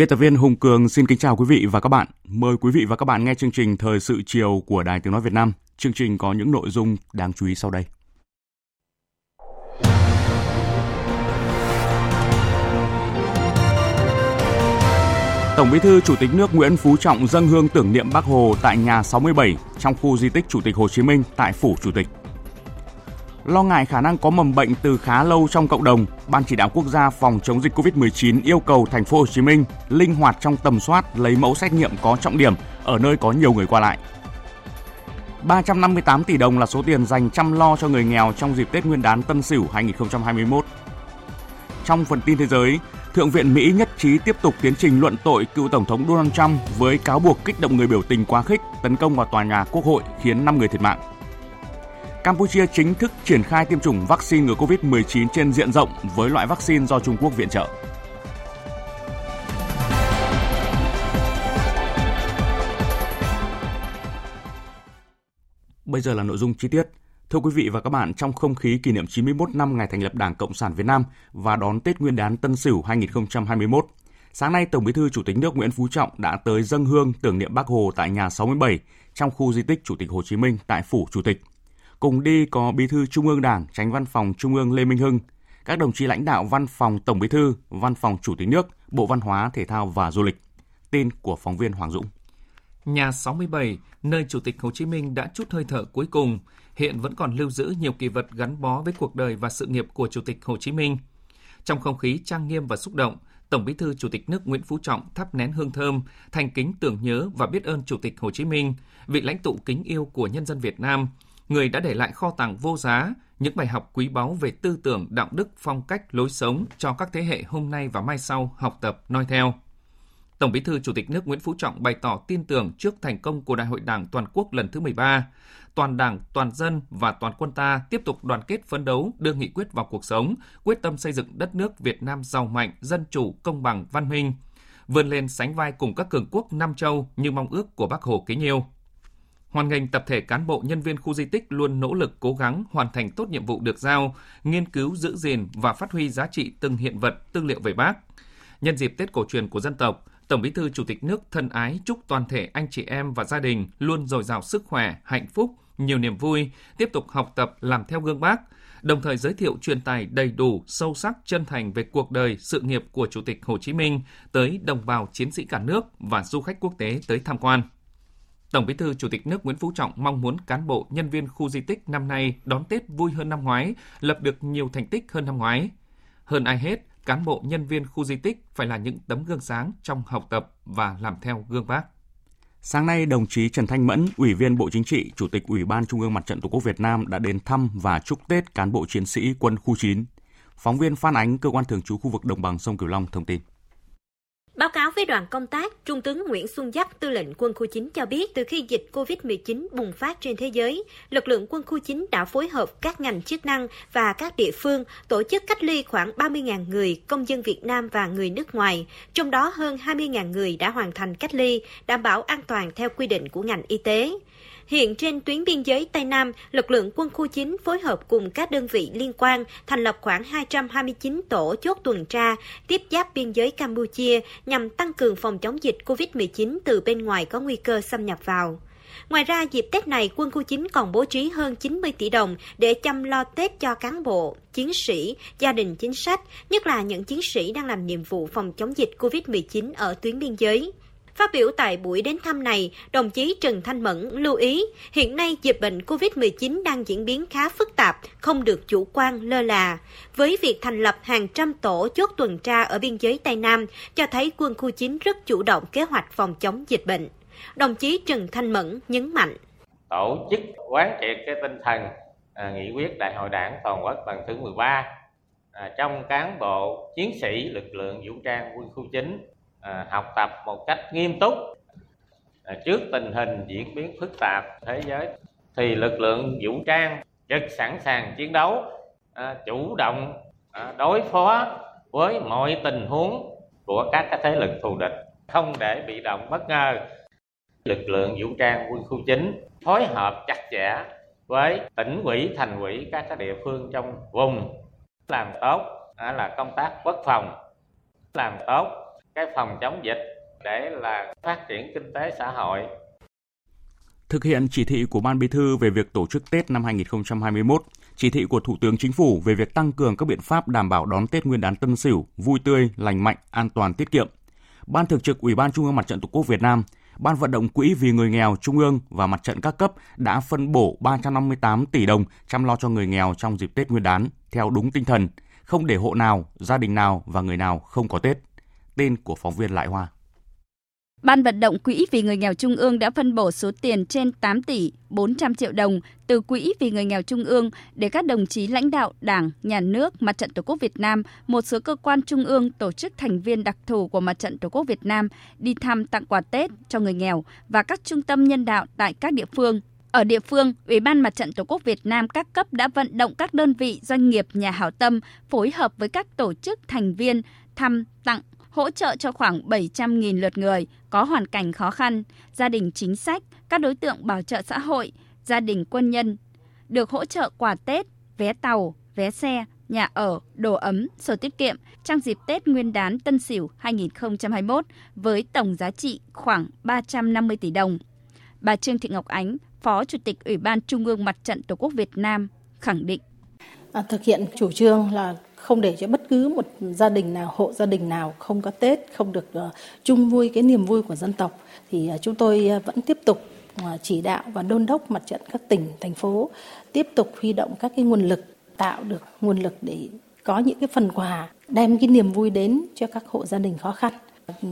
Biên tập viên Hùng Cường xin kính chào quý vị và các bạn. Mời quý vị và các bạn nghe chương trình Thời sự chiều của Đài Tiếng Nói Việt Nam. Chương trình có những nội dung đáng chú ý sau đây. Tổng Bí thư Chủ tịch nước Nguyễn Phú Trọng dâng hương tưởng niệm Bác Hồ tại nhà 67 trong khu di tích Chủ tịch Hồ Chí Minh tại phủ Chủ tịch. Lo ngại khả năng có mầm bệnh từ khá lâu trong cộng đồng, Ban chỉ đạo quốc gia phòng chống dịch COVID-19 yêu cầu thành phố Hồ Chí Minh linh hoạt trong tầm soát lấy mẫu xét nghiệm có trọng điểm ở nơi có nhiều người qua lại. 358 tỷ đồng là số tiền dành chăm lo cho người nghèo trong dịp Tết Nguyên đán Tân Sửu 2021. Trong phần tin thế giới, Thượng viện Mỹ nhất trí tiếp tục tiến trình luận tội cựu Tổng thống Donald Trump với cáo buộc kích động người biểu tình quá khích tấn công vào tòa nhà Quốc hội khiến 5 người thiệt mạng. Campuchia chính thức triển khai tiêm chủng vaccine ngừa COVID-19 trên diện rộng với loại vaccine do Trung Quốc viện trợ. Bây giờ là nội dung chi tiết. Thưa quý vị và các bạn, trong không khí kỷ niệm 91 năm ngày thành lập Đảng Cộng sản Việt Nam và đón Tết Nguyên đán Tân Sửu 2021, sáng nay Tổng Bí thư Chủ tịch nước Nguyễn Phú Trọng đã tới dâng hương tưởng niệm Bác Hồ tại nhà 67 trong khu di tích Chủ tịch Hồ Chí Minh tại phủ Chủ tịch. Cùng đi có Bí thư Trung ương Đảng, Tránh Văn phòng Trung ương Lê Minh Hưng, các đồng chí lãnh đạo Văn phòng Tổng Bí thư, Văn phòng Chủ tịch nước, Bộ Văn hóa, Thể thao và Du lịch. Tin của phóng viên Hoàng Dũng. Nhà 67, nơi Chủ tịch Hồ Chí Minh đã chút hơi thở cuối cùng, hiện vẫn còn lưu giữ nhiều kỳ vật gắn bó với cuộc đời và sự nghiệp của Chủ tịch Hồ Chí Minh. Trong không khí trang nghiêm và xúc động, Tổng Bí thư Chủ tịch nước Nguyễn Phú Trọng thắp nén hương thơm, thành kính tưởng nhớ và biết ơn Chủ tịch Hồ Chí Minh, vị lãnh tụ kính yêu của nhân dân Việt Nam, người đã để lại kho tàng vô giá, những bài học quý báu về tư tưởng, đạo đức, phong cách, lối sống cho các thế hệ hôm nay và mai sau học tập, noi theo. Tổng Bí thư Chủ tịch nước Nguyễn Phú Trọng bày tỏ tin tưởng trước thành công của Đại hội Đảng toàn quốc lần thứ 13, toàn Đảng, toàn dân và toàn quân ta tiếp tục đoàn kết phấn đấu, đưa nghị quyết vào cuộc sống, quyết tâm xây dựng đất nước Việt Nam giàu mạnh, dân chủ, công bằng, văn minh, vươn lên sánh vai cùng các cường quốc Nam Châu như mong ước của Bác Hồ kính yêu hoàn ngành tập thể cán bộ nhân viên khu di tích luôn nỗ lực cố gắng hoàn thành tốt nhiệm vụ được giao, nghiên cứu giữ gìn và phát huy giá trị từng hiện vật, tư liệu về Bác. Nhân dịp Tết cổ truyền của dân tộc, Tổng Bí thư Chủ tịch nước thân ái chúc toàn thể anh chị em và gia đình luôn dồi dào sức khỏe, hạnh phúc, nhiều niềm vui, tiếp tục học tập làm theo gương Bác, đồng thời giới thiệu truyền tài đầy đủ, sâu sắc, chân thành về cuộc đời, sự nghiệp của Chủ tịch Hồ Chí Minh tới đồng bào chiến sĩ cả nước và du khách quốc tế tới tham quan. Tổng Bí thư Chủ tịch nước Nguyễn Phú Trọng mong muốn cán bộ, nhân viên khu di tích năm nay đón Tết vui hơn năm ngoái, lập được nhiều thành tích hơn năm ngoái. Hơn ai hết, cán bộ, nhân viên khu di tích phải là những tấm gương sáng trong học tập và làm theo gương bác. Sáng nay, đồng chí Trần Thanh Mẫn, Ủy viên Bộ Chính trị, Chủ tịch Ủy ban Trung ương Mặt trận Tổ quốc Việt Nam đã đến thăm và chúc Tết cán bộ chiến sĩ quân khu 9. Phóng viên Phan Ánh, cơ quan thường trú khu vực đồng bằng sông Cửu Long thông tin. Báo cáo với đoàn công tác, Trung tướng Nguyễn Xuân Giáp, tư lệnh quân khu 9 cho biết từ khi dịch COVID-19 bùng phát trên thế giới, lực lượng quân khu 9 đã phối hợp các ngành chức năng và các địa phương tổ chức cách ly khoảng 30.000 người công dân Việt Nam và người nước ngoài, trong đó hơn 20.000 người đã hoàn thành cách ly, đảm bảo an toàn theo quy định của ngành y tế. Hiện trên tuyến biên giới Tây Nam, lực lượng quân khu 9 phối hợp cùng các đơn vị liên quan thành lập khoảng 229 tổ chốt tuần tra tiếp giáp biên giới Campuchia nhằm tăng cường phòng chống dịch COVID-19 từ bên ngoài có nguy cơ xâm nhập vào. Ngoài ra, dịp Tết này, quân khu 9 còn bố trí hơn 90 tỷ đồng để chăm lo Tết cho cán bộ, chiến sĩ, gia đình chính sách, nhất là những chiến sĩ đang làm nhiệm vụ phòng chống dịch COVID-19 ở tuyến biên giới. Phát biểu tại buổi đến thăm này, đồng chí Trần Thanh Mẫn lưu ý, hiện nay dịch bệnh COVID-19 đang diễn biến khá phức tạp, không được chủ quan lơ là. Với việc thành lập hàng trăm tổ chốt tuần tra ở biên giới Tây Nam, cho thấy quân khu 9 rất chủ động kế hoạch phòng chống dịch bệnh. Đồng chí Trần Thanh Mẫn nhấn mạnh. Tổ chức quán triệt cái tinh thần à, nghị quyết Đại hội Đảng toàn quốc lần thứ 13 à, trong cán bộ chiến sĩ lực lượng vũ trang quân khu 9 à, học tập một cách nghiêm túc à, trước tình hình diễn biến phức tạp thế giới thì lực lượng vũ trang rất sẵn sàng chiến đấu à, chủ động à, đối phó với mọi tình huống của các cái thế lực thù địch không để bị động bất ngờ. Lực lượng vũ trang quân khu chính phối hợp chặt chẽ với tỉnh ủy thành ủy các cái địa phương trong vùng làm tốt à, là công tác quốc phòng làm tốt cái phòng chống dịch để là phát triển kinh tế xã hội thực hiện chỉ thị của Ban Bí thư về việc tổ chức Tết năm 2021, chỉ thị của Thủ tướng Chính phủ về việc tăng cường các biện pháp đảm bảo đón Tết Nguyên đán Tân Sửu vui tươi, lành mạnh, an toàn, tiết kiệm. Ban Thường trực Ủy ban Trung ương Mặt trận Tổ quốc Việt Nam Ban vận động quỹ vì người nghèo Trung ương và mặt trận các cấp đã phân bổ 358 tỷ đồng chăm lo cho người nghèo trong dịp Tết Nguyên đán theo đúng tinh thần, không để hộ nào, gia đình nào và người nào không có Tết. Tin của phóng viên Lại Hoa. Ban vận động Quỹ vì người nghèo Trung ương đã phân bổ số tiền trên 8 tỷ 400 triệu đồng từ Quỹ vì người nghèo Trung ương để các đồng chí lãnh đạo Đảng, Nhà nước, Mặt trận Tổ quốc Việt Nam, một số cơ quan trung ương, tổ chức thành viên đặc thù của Mặt trận Tổ quốc Việt Nam đi thăm tặng quà Tết cho người nghèo và các trung tâm nhân đạo tại các địa phương. Ở địa phương, Ủy ban Mặt trận Tổ quốc Việt Nam các cấp đã vận động các đơn vị doanh nghiệp nhà hảo tâm phối hợp với các tổ chức thành viên thăm tặng hỗ trợ cho khoảng 700.000 lượt người có hoàn cảnh khó khăn, gia đình chính sách, các đối tượng bảo trợ xã hội, gia đình quân nhân, được hỗ trợ quà Tết, vé tàu, vé xe, nhà ở, đồ ấm, sổ tiết kiệm trong dịp Tết Nguyên đán Tân Sửu 2021 với tổng giá trị khoảng 350 tỷ đồng. Bà Trương Thị Ngọc Ánh, Phó Chủ tịch Ủy ban Trung ương Mặt trận Tổ quốc Việt Nam khẳng định. À, thực hiện chủ trương là không để cho bất cứ một gia đình nào hộ gia đình nào không có Tết không được uh, chung vui cái niềm vui của dân tộc thì uh, chúng tôi uh, vẫn tiếp tục uh, chỉ đạo và đôn đốc mặt trận các tỉnh thành phố tiếp tục huy động các cái nguồn lực tạo được nguồn lực để có những cái phần quà đem cái niềm vui đến cho các hộ gia đình khó khăn.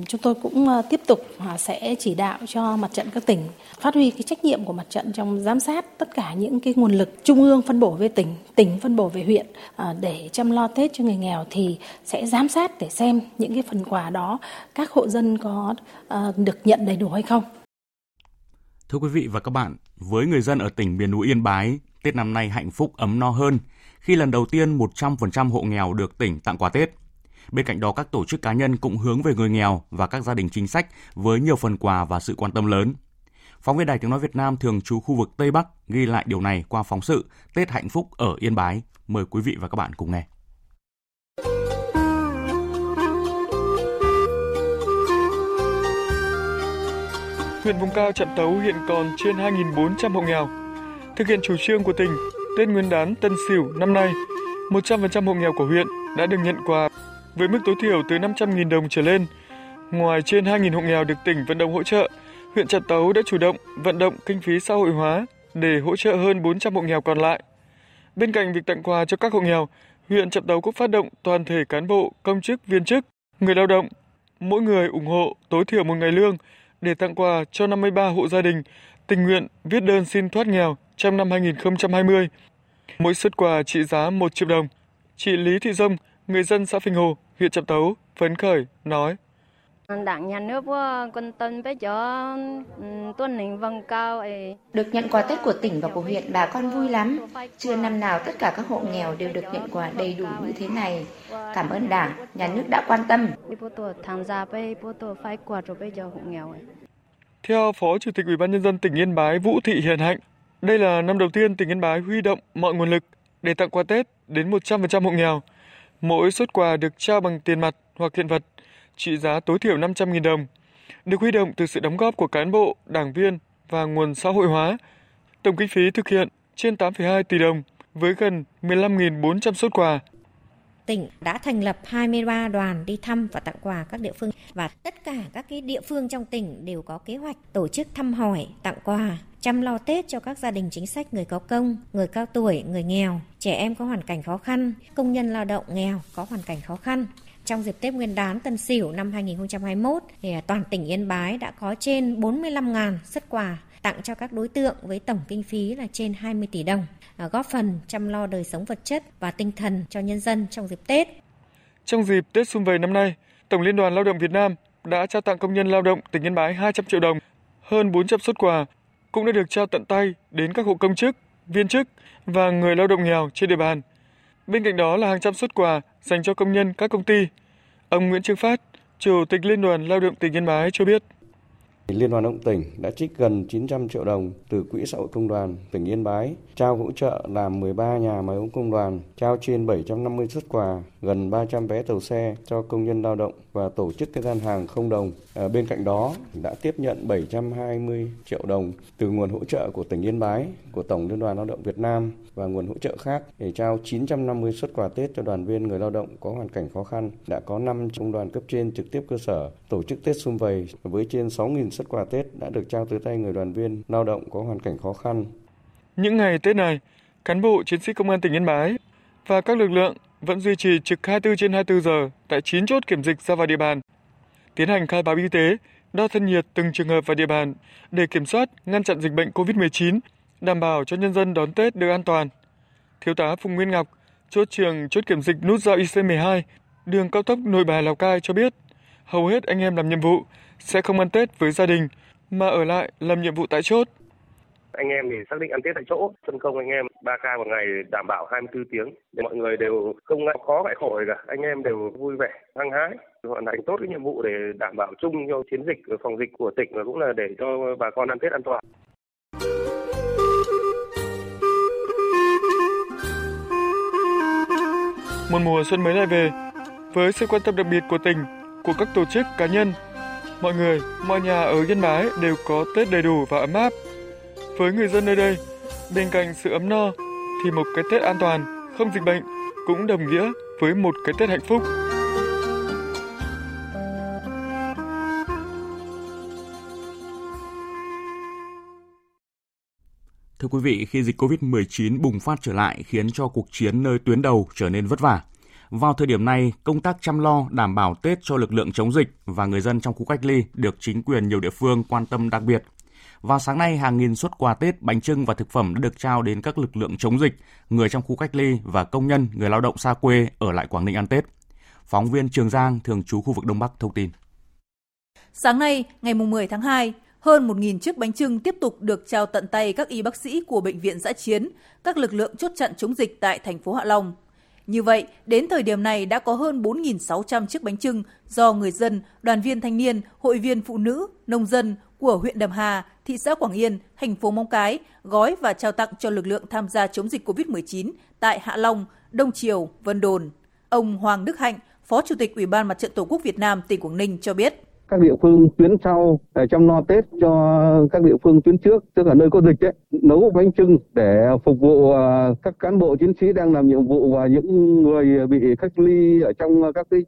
Chúng tôi cũng ờ, tiếp tục à, sẽ chỉ đạo cho mặt trận các tỉnh phát huy cái trách nhiệm của mặt trận trong giám sát tất cả những cái nguồn lực trung ương phân bổ về tỉnh, tỉnh phân bổ về huyện à, để chăm lo Tết cho người nghèo thì sẽ giám sát để xem những cái phần quà đó các hộ dân có ờ, được nhận đầy đủ hay không. Thưa quý vị và các bạn, với người dân ở tỉnh miền núi Yên Bái, Tết năm nay hạnh phúc ấm no hơn khi lần đầu tiên 100% hộ nghèo được tỉnh tặng quà Tết. Bên cạnh đó, các tổ chức cá nhân cũng hướng về người nghèo và các gia đình chính sách với nhiều phần quà và sự quan tâm lớn. Phóng viên Đài Tiếng Nói Việt Nam thường trú khu vực Tây Bắc ghi lại điều này qua phóng sự Tết Hạnh Phúc ở Yên Bái. Mời quý vị và các bạn cùng nghe. Huyện vùng cao Trạm Tấu hiện còn trên 2.400 hộ nghèo. Thực hiện chủ trương của tỉnh, Tết Nguyên đán Tân Sửu năm nay, 100% hộ nghèo của huyện đã được nhận quà với mức tối thiểu từ 500.000 đồng trở lên. Ngoài trên 2.000 hộ nghèo được tỉnh vận động hỗ trợ, huyện Trạm Tấu đã chủ động vận động kinh phí xã hội hóa để hỗ trợ hơn 400 hộ nghèo còn lại. Bên cạnh việc tặng quà cho các hộ nghèo, huyện Trạm Tấu cũng phát động toàn thể cán bộ, công chức, viên chức, người lao động, mỗi người ủng hộ tối thiểu một ngày lương để tặng quà cho 53 hộ gia đình tình nguyện viết đơn xin thoát nghèo trong năm 2020. Mỗi xuất quà trị giá 1 triệu đồng. Chị Lý Thị Dông, người dân xã Phình Hồ, huyện Trạm Tấu phấn khởi nói. Đảng nhà nước quan tâm với cho ừ, tuân hình vâng cao. Được nhận quà Tết của tỉnh và của huyện bà con vui lắm. Chưa năm nào tất cả các hộ nghèo đều được nhận quà đầy đủ như thế này. Cảm ơn Đảng, nhà nước đã quan tâm. Theo Phó Chủ tịch Ủy ban nhân dân tỉnh Yên Bái Vũ Thị Hiền Hạnh, đây là năm đầu tiên tỉnh Yên Bái huy động mọi nguồn lực để tặng quà Tết đến 100% hộ nghèo. Mỗi xuất quà được trao bằng tiền mặt hoặc hiện vật, trị giá tối thiểu 500.000 đồng, được huy động từ sự đóng góp của cán bộ, đảng viên và nguồn xã hội hóa. Tổng kinh phí thực hiện trên 8,2 tỷ đồng với gần 15.400 xuất quà. tỉnh đã thành lập 23 đoàn đi thăm và tặng quà các địa phương và tất cả các cái địa phương trong tỉnh đều có kế hoạch tổ chức thăm hỏi, tặng quà, chăm lo Tết cho các gia đình chính sách người có công, người cao tuổi, người nghèo, trẻ em có hoàn cảnh khó khăn, công nhân lao động nghèo có hoàn cảnh khó khăn. Trong dịp Tết Nguyên đán Tân Sửu năm 2021, thì à, toàn tỉnh Yên Bái đã có trên 45.000 xuất quà tặng cho các đối tượng với tổng kinh phí là trên 20 tỷ đồng, à, góp phần chăm lo đời sống vật chất và tinh thần cho nhân dân trong dịp Tết. Trong dịp Tết Xuân Vầy năm nay, Tổng Liên đoàn Lao động Việt Nam đã trao tặng công nhân lao động tỉnh Yên Bái 200 triệu đồng, hơn 400 xuất quà cũng đã được trao tận tay đến các hộ công chức, viên chức và người lao động nghèo trên địa bàn. Bên cạnh đó là hàng trăm xuất quà dành cho công nhân các công ty. Ông Nguyễn Trương Phát, Chủ tịch Liên đoàn Lao động tỉnh Yên Bái cho biết. Liên đoàn động tỉnh đã trích gần 900 triệu đồng từ Quỹ xã hội công đoàn tỉnh Yên Bái, trao hỗ trợ làm 13 nhà máy ống công đoàn, trao trên 750 xuất quà, gần 300 vé tàu xe cho công nhân lao động và tổ chức cái gian hàng không đồng. Ờ, bên cạnh đó đã tiếp nhận 720 triệu đồng từ nguồn hỗ trợ của tỉnh Yên Bái, của Tổng Liên đoàn Lao động Việt Nam và nguồn hỗ trợ khác để trao 950 xuất quà Tết cho đoàn viên người lao động có hoàn cảnh khó khăn. Đã có 5 trung đoàn cấp trên trực tiếp cơ sở tổ chức Tết xung vầy với trên 6.000 xuất quà Tết đã được trao tới tay người đoàn viên lao động có hoàn cảnh khó khăn. Những ngày Tết này, cán bộ chiến sĩ công an tỉnh Yên Bái và các lực lượng vẫn duy trì trực 24 trên 24 giờ tại 9 chốt kiểm dịch ra vào địa bàn, tiến hành khai báo y tế, đo thân nhiệt từng trường hợp và địa bàn để kiểm soát, ngăn chặn dịch bệnh COVID-19, đảm bảo cho nhân dân đón Tết được an toàn. Thiếu tá Phùng Nguyên Ngọc, chốt trường chốt kiểm dịch nút giao IC12, đường cao tốc Nội Bài Lào Cai cho biết, hầu hết anh em làm nhiệm vụ sẽ không ăn Tết với gia đình mà ở lại làm nhiệm vụ tại chốt. Anh em thì xác định ăn Tết tại chỗ, phân công anh em 3 ca một ngày đảm bảo 24 tiếng để mọi người đều không ngại khó ngại khổ cả, anh em đều vui vẻ, hăng hái hoàn thành tốt cái nhiệm vụ để đảm bảo chung cho chiến dịch phòng dịch của tỉnh và cũng là để cho bà con ăn Tết an toàn. Một mùa xuân mới lại về, với sự quan tâm đặc biệt của tỉnh, của các tổ chức cá nhân, mọi người, mọi nhà ở Yên Bái đều có Tết đầy đủ và ấm áp. Với người dân nơi đây, bên cạnh sự ấm no thì một cái Tết an toàn, không dịch bệnh cũng đồng nghĩa với một cái Tết hạnh phúc. Thưa quý vị, khi dịch COVID-19 bùng phát trở lại khiến cho cuộc chiến nơi tuyến đầu trở nên vất vả. Vào thời điểm này, công tác chăm lo đảm bảo Tết cho lực lượng chống dịch và người dân trong khu cách ly được chính quyền nhiều địa phương quan tâm đặc biệt. Vào sáng nay, hàng nghìn suất quà Tết, bánh trưng và thực phẩm đã được trao đến các lực lượng chống dịch, người trong khu cách ly và công nhân, người lao động xa quê ở lại Quảng Ninh ăn Tết. Phóng viên Trường Giang, thường trú khu vực Đông Bắc thông tin. Sáng nay, ngày 10 tháng 2, hơn 1.000 chiếc bánh trưng tiếp tục được trao tận tay các y bác sĩ của bệnh viện giã chiến, các lực lượng chốt chặn chống dịch tại thành phố Hạ Long. Như vậy, đến thời điểm này đã có hơn 4.600 chiếc bánh trưng do người dân, đoàn viên thanh niên, hội viên phụ nữ, nông dân của huyện Đầm Hà, thị xã Quảng Yên, thành phố Móng Cái gói và trao tặng cho lực lượng tham gia chống dịch COVID-19 tại Hạ Long, Đông Triều, Vân Đồn. Ông Hoàng Đức Hạnh, Phó Chủ tịch Ủy ban Mặt trận Tổ quốc Việt Nam tỉnh Quảng Ninh cho biết các địa phương tuyến sau để chăm lo Tết cho các địa phương tuyến trước, tức là nơi có dịch ấy, nấu bánh trưng để phục vụ à, các cán bộ chiến sĩ đang làm nhiệm vụ và những người bị cách ly ở trong các cái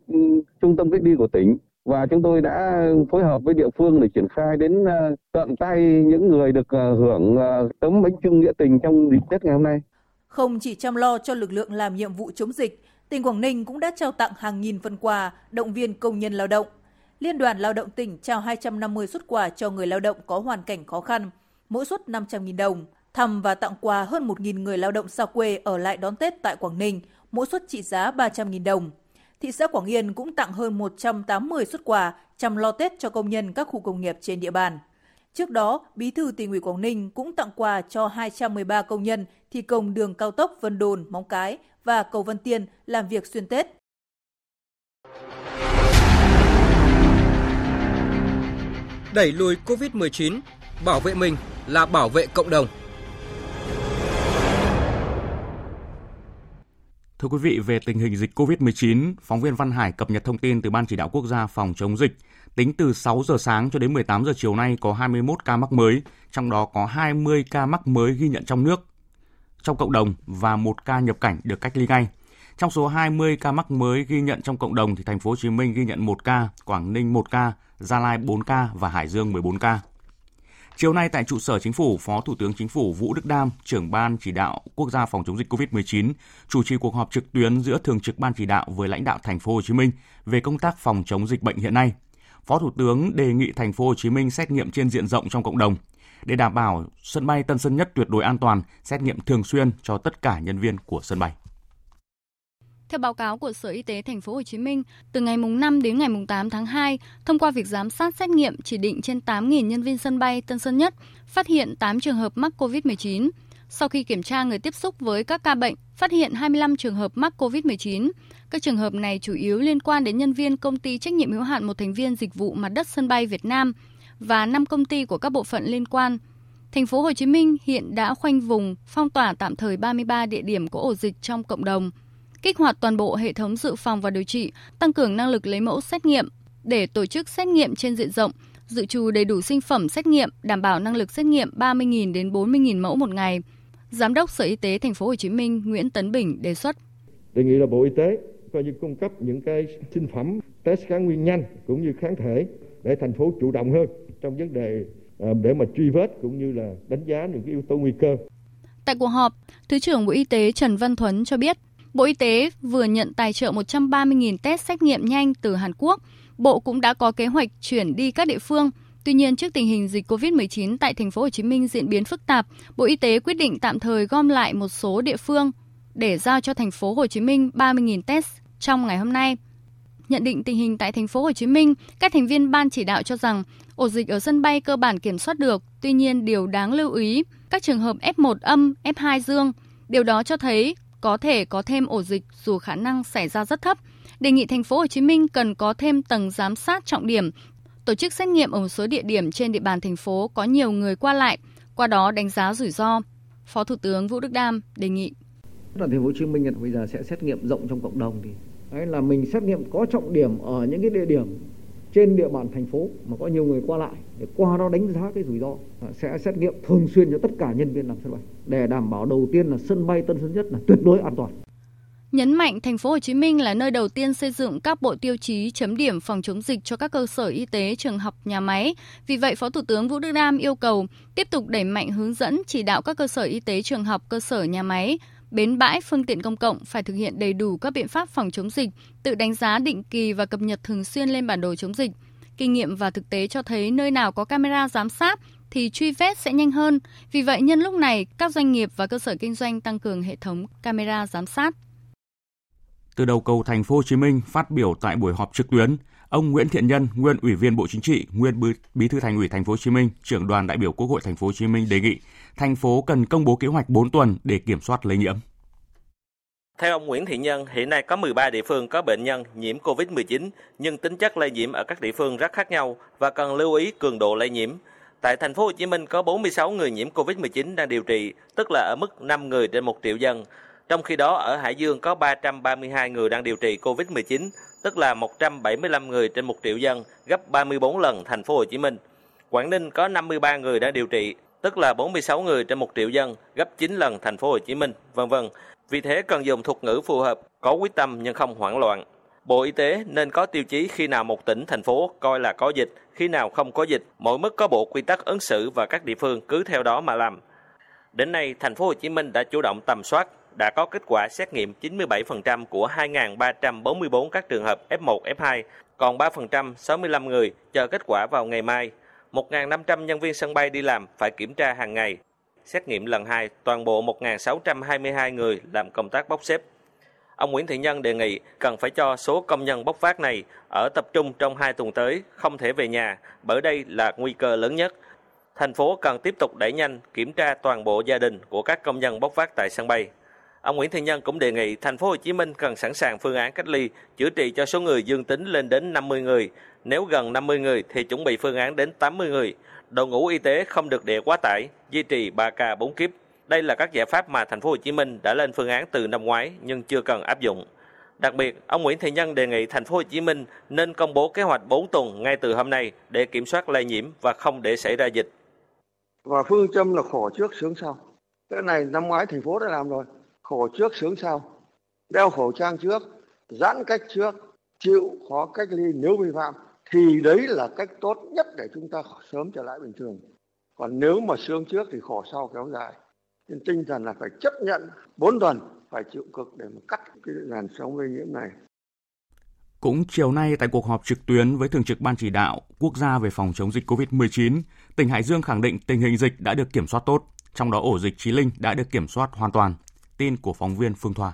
trung tâm cách ly của tỉnh và chúng tôi đã phối hợp với địa phương để triển khai đến ờ, tận tay những người được ờ, hưởng ờ, tấm bánh trưng nghĩa tình trong dịp Tết ngày hôm nay. Không chỉ chăm lo cho lực lượng làm nhiệm vụ chống dịch, tỉnh Quảng Ninh cũng đã trao tặng hàng nghìn phần quà động viên công nhân lao động Liên đoàn Lao động tỉnh trao 250 xuất quà cho người lao động có hoàn cảnh khó khăn, mỗi suất 500.000 đồng, thăm và tặng quà hơn 1.000 người lao động xa quê ở lại đón Tết tại Quảng Ninh, mỗi suất trị giá 300.000 đồng. Thị xã Quảng Yên cũng tặng hơn 180 xuất quà chăm lo Tết cho công nhân các khu công nghiệp trên địa bàn. Trước đó, Bí thư tỉnh ủy Quảng Ninh cũng tặng quà cho 213 công nhân thi công đường cao tốc Vân Đồn, Móng Cái và cầu Vân Tiên làm việc xuyên Tết. Đẩy lùi COVID-19, bảo vệ mình là bảo vệ cộng đồng. Thưa quý vị, về tình hình dịch COVID-19, phóng viên Văn Hải cập nhật thông tin từ Ban Chỉ đạo Quốc gia phòng chống dịch. Tính từ 6 giờ sáng cho đến 18 giờ chiều nay có 21 ca mắc mới, trong đó có 20 ca mắc mới ghi nhận trong nước, trong cộng đồng và một ca nhập cảnh được cách ly ngay. Trong số 20 ca mắc mới ghi nhận trong cộng đồng thì thành phố Hồ Chí Minh ghi nhận 1 ca, Quảng Ninh 1 ca, Gia Lai 4 ca và Hải Dương 14 ca. Chiều nay tại trụ sở Chính phủ, Phó Thủ tướng Chính phủ Vũ Đức Đam, trưởng ban chỉ đạo quốc gia phòng chống dịch COVID-19, chủ trì cuộc họp trực tuyến giữa thường trực ban chỉ đạo với lãnh đạo thành phố Hồ Chí Minh về công tác phòng chống dịch bệnh hiện nay. Phó Thủ tướng đề nghị thành phố Hồ Chí Minh xét nghiệm trên diện rộng trong cộng đồng để đảm bảo sân bay Tân Sơn Nhất tuyệt đối an toàn, xét nghiệm thường xuyên cho tất cả nhân viên của sân bay. Theo báo cáo của Sở Y tế Thành phố Hồ Chí Minh, từ ngày mùng 5 đến ngày mùng 8 tháng 2, thông qua việc giám sát xét nghiệm chỉ định trên 8.000 nhân viên sân bay Tân Sơn Nhất, phát hiện 8 trường hợp mắc COVID-19. Sau khi kiểm tra người tiếp xúc với các ca bệnh, phát hiện 25 trường hợp mắc COVID-19. Các trường hợp này chủ yếu liên quan đến nhân viên công ty trách nhiệm hữu hạn một thành viên dịch vụ mặt đất sân bay Việt Nam và 5 công ty của các bộ phận liên quan. Thành phố Hồ Chí Minh hiện đã khoanh vùng, phong tỏa tạm thời 33 địa điểm có ổ dịch trong cộng đồng kích hoạt toàn bộ hệ thống dự phòng và điều trị, tăng cường năng lực lấy mẫu xét nghiệm để tổ chức xét nghiệm trên diện rộng, dự trù đầy đủ sinh phẩm xét nghiệm, đảm bảo năng lực xét nghiệm 30.000 đến 40.000 mẫu một ngày. Giám đốc Sở Y tế Thành phố Hồ Chí Minh Nguyễn Tấn Bình đề xuất đề nghị là Bộ Y tế coi như cung cấp những cái sinh phẩm test kháng nguyên nhanh cũng như kháng thể để thành phố chủ động hơn trong vấn đề à, để mà truy vết cũng như là đánh giá những cái yếu tố nguy cơ. Tại cuộc họp, Thứ trưởng Bộ Y tế Trần Văn Thuấn cho biết Bộ Y tế vừa nhận tài trợ 130.000 test xét nghiệm nhanh từ Hàn Quốc. Bộ cũng đã có kế hoạch chuyển đi các địa phương. Tuy nhiên, trước tình hình dịch COVID-19 tại thành phố Hồ Chí Minh diễn biến phức tạp, Bộ Y tế quyết định tạm thời gom lại một số địa phương để giao cho thành phố Hồ Chí Minh 30.000 test trong ngày hôm nay. Nhận định tình hình tại thành phố Hồ Chí Minh, các thành viên ban chỉ đạo cho rằng ổ dịch ở sân bay cơ bản kiểm soát được, tuy nhiên điều đáng lưu ý, các trường hợp F1 âm, F2 dương, điều đó cho thấy có thể có thêm ổ dịch dù khả năng xảy ra rất thấp. Đề nghị thành phố Hồ Chí Minh cần có thêm tầng giám sát trọng điểm, tổ chức xét nghiệm ở một số địa điểm trên địa bàn thành phố có nhiều người qua lại, qua đó đánh giá rủi ro. Phó Thủ tướng Vũ Đức Đam đề nghị. Là thành phố Hồ Chí Minh bây giờ sẽ xét nghiệm rộng trong cộng đồng thì đấy là mình xét nghiệm có trọng điểm ở những cái địa điểm trên địa bàn thành phố mà có nhiều người qua lại để qua đó đánh giá cái rủi ro à, sẽ xét nghiệm thường xuyên cho tất cả nhân viên làm sân bay để đảm bảo đầu tiên là sân bay Tân Sơn Nhất là tuyệt đối an toàn. Nhấn mạnh thành phố Hồ Chí Minh là nơi đầu tiên xây dựng các bộ tiêu chí chấm điểm phòng chống dịch cho các cơ sở y tế, trường học, nhà máy. Vì vậy, Phó Thủ tướng Vũ Đức Đam yêu cầu tiếp tục đẩy mạnh hướng dẫn chỉ đạo các cơ sở y tế, trường học, cơ sở nhà máy bến bãi, phương tiện công cộng phải thực hiện đầy đủ các biện pháp phòng chống dịch, tự đánh giá định kỳ và cập nhật thường xuyên lên bản đồ chống dịch. Kinh nghiệm và thực tế cho thấy nơi nào có camera giám sát thì truy vết sẽ nhanh hơn. Vì vậy, nhân lúc này, các doanh nghiệp và cơ sở kinh doanh tăng cường hệ thống camera giám sát. Từ đầu cầu thành phố Hồ Chí Minh phát biểu tại buổi họp trực tuyến, ông Nguyễn Thiện Nhân, nguyên Ủy viên Bộ Chính trị, nguyên Bí thư Thành ủy Thành phố Hồ Chí Minh, trưởng đoàn đại biểu Quốc hội Thành phố Hồ Chí Minh đề nghị thành phố cần công bố kế hoạch 4 tuần để kiểm soát lây nhiễm. Theo ông Nguyễn Thị Nhân, hiện nay có 13 địa phương có bệnh nhân nhiễm COVID-19, nhưng tính chất lây nhiễm ở các địa phương rất khác nhau và cần lưu ý cường độ lây nhiễm. Tại thành phố Hồ Chí Minh có 46 người nhiễm COVID-19 đang điều trị, tức là ở mức 5 người trên 1 triệu dân. Trong khi đó, ở Hải Dương có 332 người đang điều trị COVID-19, tức là 175 người trên 1 triệu dân, gấp 34 lần thành phố Hồ Chí Minh. Quảng Ninh có 53 người đang điều trị, tức là 46 người trên 1 triệu dân, gấp 9 lần thành phố Hồ Chí Minh, vân vân. Vì thế cần dùng thuật ngữ phù hợp, có quyết tâm nhưng không hoảng loạn. Bộ Y tế nên có tiêu chí khi nào một tỉnh, thành phố coi là có dịch, khi nào không có dịch, mỗi mức có bộ quy tắc ứng xử và các địa phương cứ theo đó mà làm. Đến nay, thành phố Hồ Chí Minh đã chủ động tầm soát, đã có kết quả xét nghiệm 97% của 2.344 các trường hợp F1, F2, còn 3% 65 người chờ kết quả vào ngày mai. 1.500 nhân viên sân bay đi làm phải kiểm tra hàng ngày. Xét nghiệm lần 2, toàn bộ 1.622 người làm công tác bốc xếp. Ông Nguyễn Thị Nhân đề nghị cần phải cho số công nhân bốc vác này ở tập trung trong 2 tuần tới, không thể về nhà, bởi đây là nguy cơ lớn nhất. Thành phố cần tiếp tục đẩy nhanh kiểm tra toàn bộ gia đình của các công nhân bốc vác tại sân bay. Ông Nguyễn Thiên Nhân cũng đề nghị thành phố Hồ Chí Minh cần sẵn sàng phương án cách ly, chữa trị cho số người dương tính lên đến 50 người, nếu gần 50 người thì chuẩn bị phương án đến 80 người. Đội ngũ y tế không được để quá tải, duy trì 3K 4 kiếp. Đây là các giải pháp mà thành phố Hồ Chí Minh đã lên phương án từ năm ngoái nhưng chưa cần áp dụng. Đặc biệt, ông Nguyễn Thị Nhân đề nghị thành phố Hồ Chí Minh nên công bố kế hoạch 4 tuần ngay từ hôm nay để kiểm soát lây nhiễm và không để xảy ra dịch. Và phương châm là khổ trước sướng sau. Cái này năm ngoái thành phố đã làm rồi, khổ trước sướng sau. đeo khẩu trang trước, giãn cách trước, chịu khó cách ly nếu vi phạm thì đấy là cách tốt nhất để chúng ta sớm trở lại bình thường. Còn nếu mà sướng trước thì khổ sau kéo dài. Nên tinh thần là phải chấp nhận 4 tuần phải chịu cực để mà cắt cái làn sóng lây nhiễm này. Cũng chiều nay tại cuộc họp trực tuyến với Thường trực Ban Chỉ đạo Quốc gia về phòng chống dịch COVID-19, tỉnh Hải Dương khẳng định tình hình dịch đã được kiểm soát tốt, trong đó ổ dịch Chí Linh đã được kiểm soát hoàn toàn. Tin của phóng viên Phương Thoa.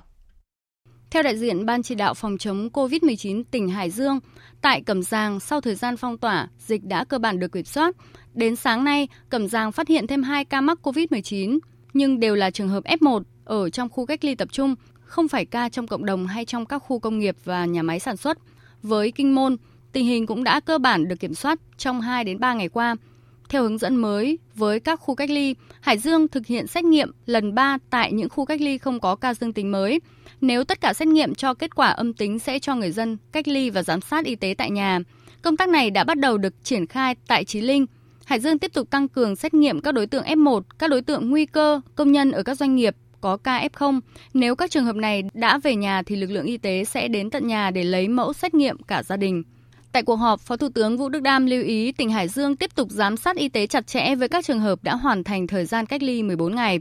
Theo đại diện Ban chỉ đạo phòng chống COVID-19 tỉnh Hải Dương, tại Cẩm Giàng sau thời gian phong tỏa, dịch đã cơ bản được kiểm soát. Đến sáng nay, Cẩm Giàng phát hiện thêm 2 ca mắc COVID-19, nhưng đều là trường hợp F1 ở trong khu cách ly tập trung, không phải ca trong cộng đồng hay trong các khu công nghiệp và nhà máy sản xuất. Với Kinh Môn, tình hình cũng đã cơ bản được kiểm soát trong 2 đến 3 ngày qua. Theo hướng dẫn mới với các khu cách ly, Hải Dương thực hiện xét nghiệm lần 3 tại những khu cách ly không có ca dương tính mới. Nếu tất cả xét nghiệm cho kết quả âm tính sẽ cho người dân cách ly và giám sát y tế tại nhà. Công tác này đã bắt đầu được triển khai tại Chí Linh. Hải Dương tiếp tục tăng cường xét nghiệm các đối tượng F1, các đối tượng nguy cơ, công nhân ở các doanh nghiệp có ca F0. Nếu các trường hợp này đã về nhà thì lực lượng y tế sẽ đến tận nhà để lấy mẫu xét nghiệm cả gia đình. Tại cuộc họp, Phó Thủ tướng Vũ Đức Đam lưu ý tỉnh Hải Dương tiếp tục giám sát y tế chặt chẽ với các trường hợp đã hoàn thành thời gian cách ly 14 ngày.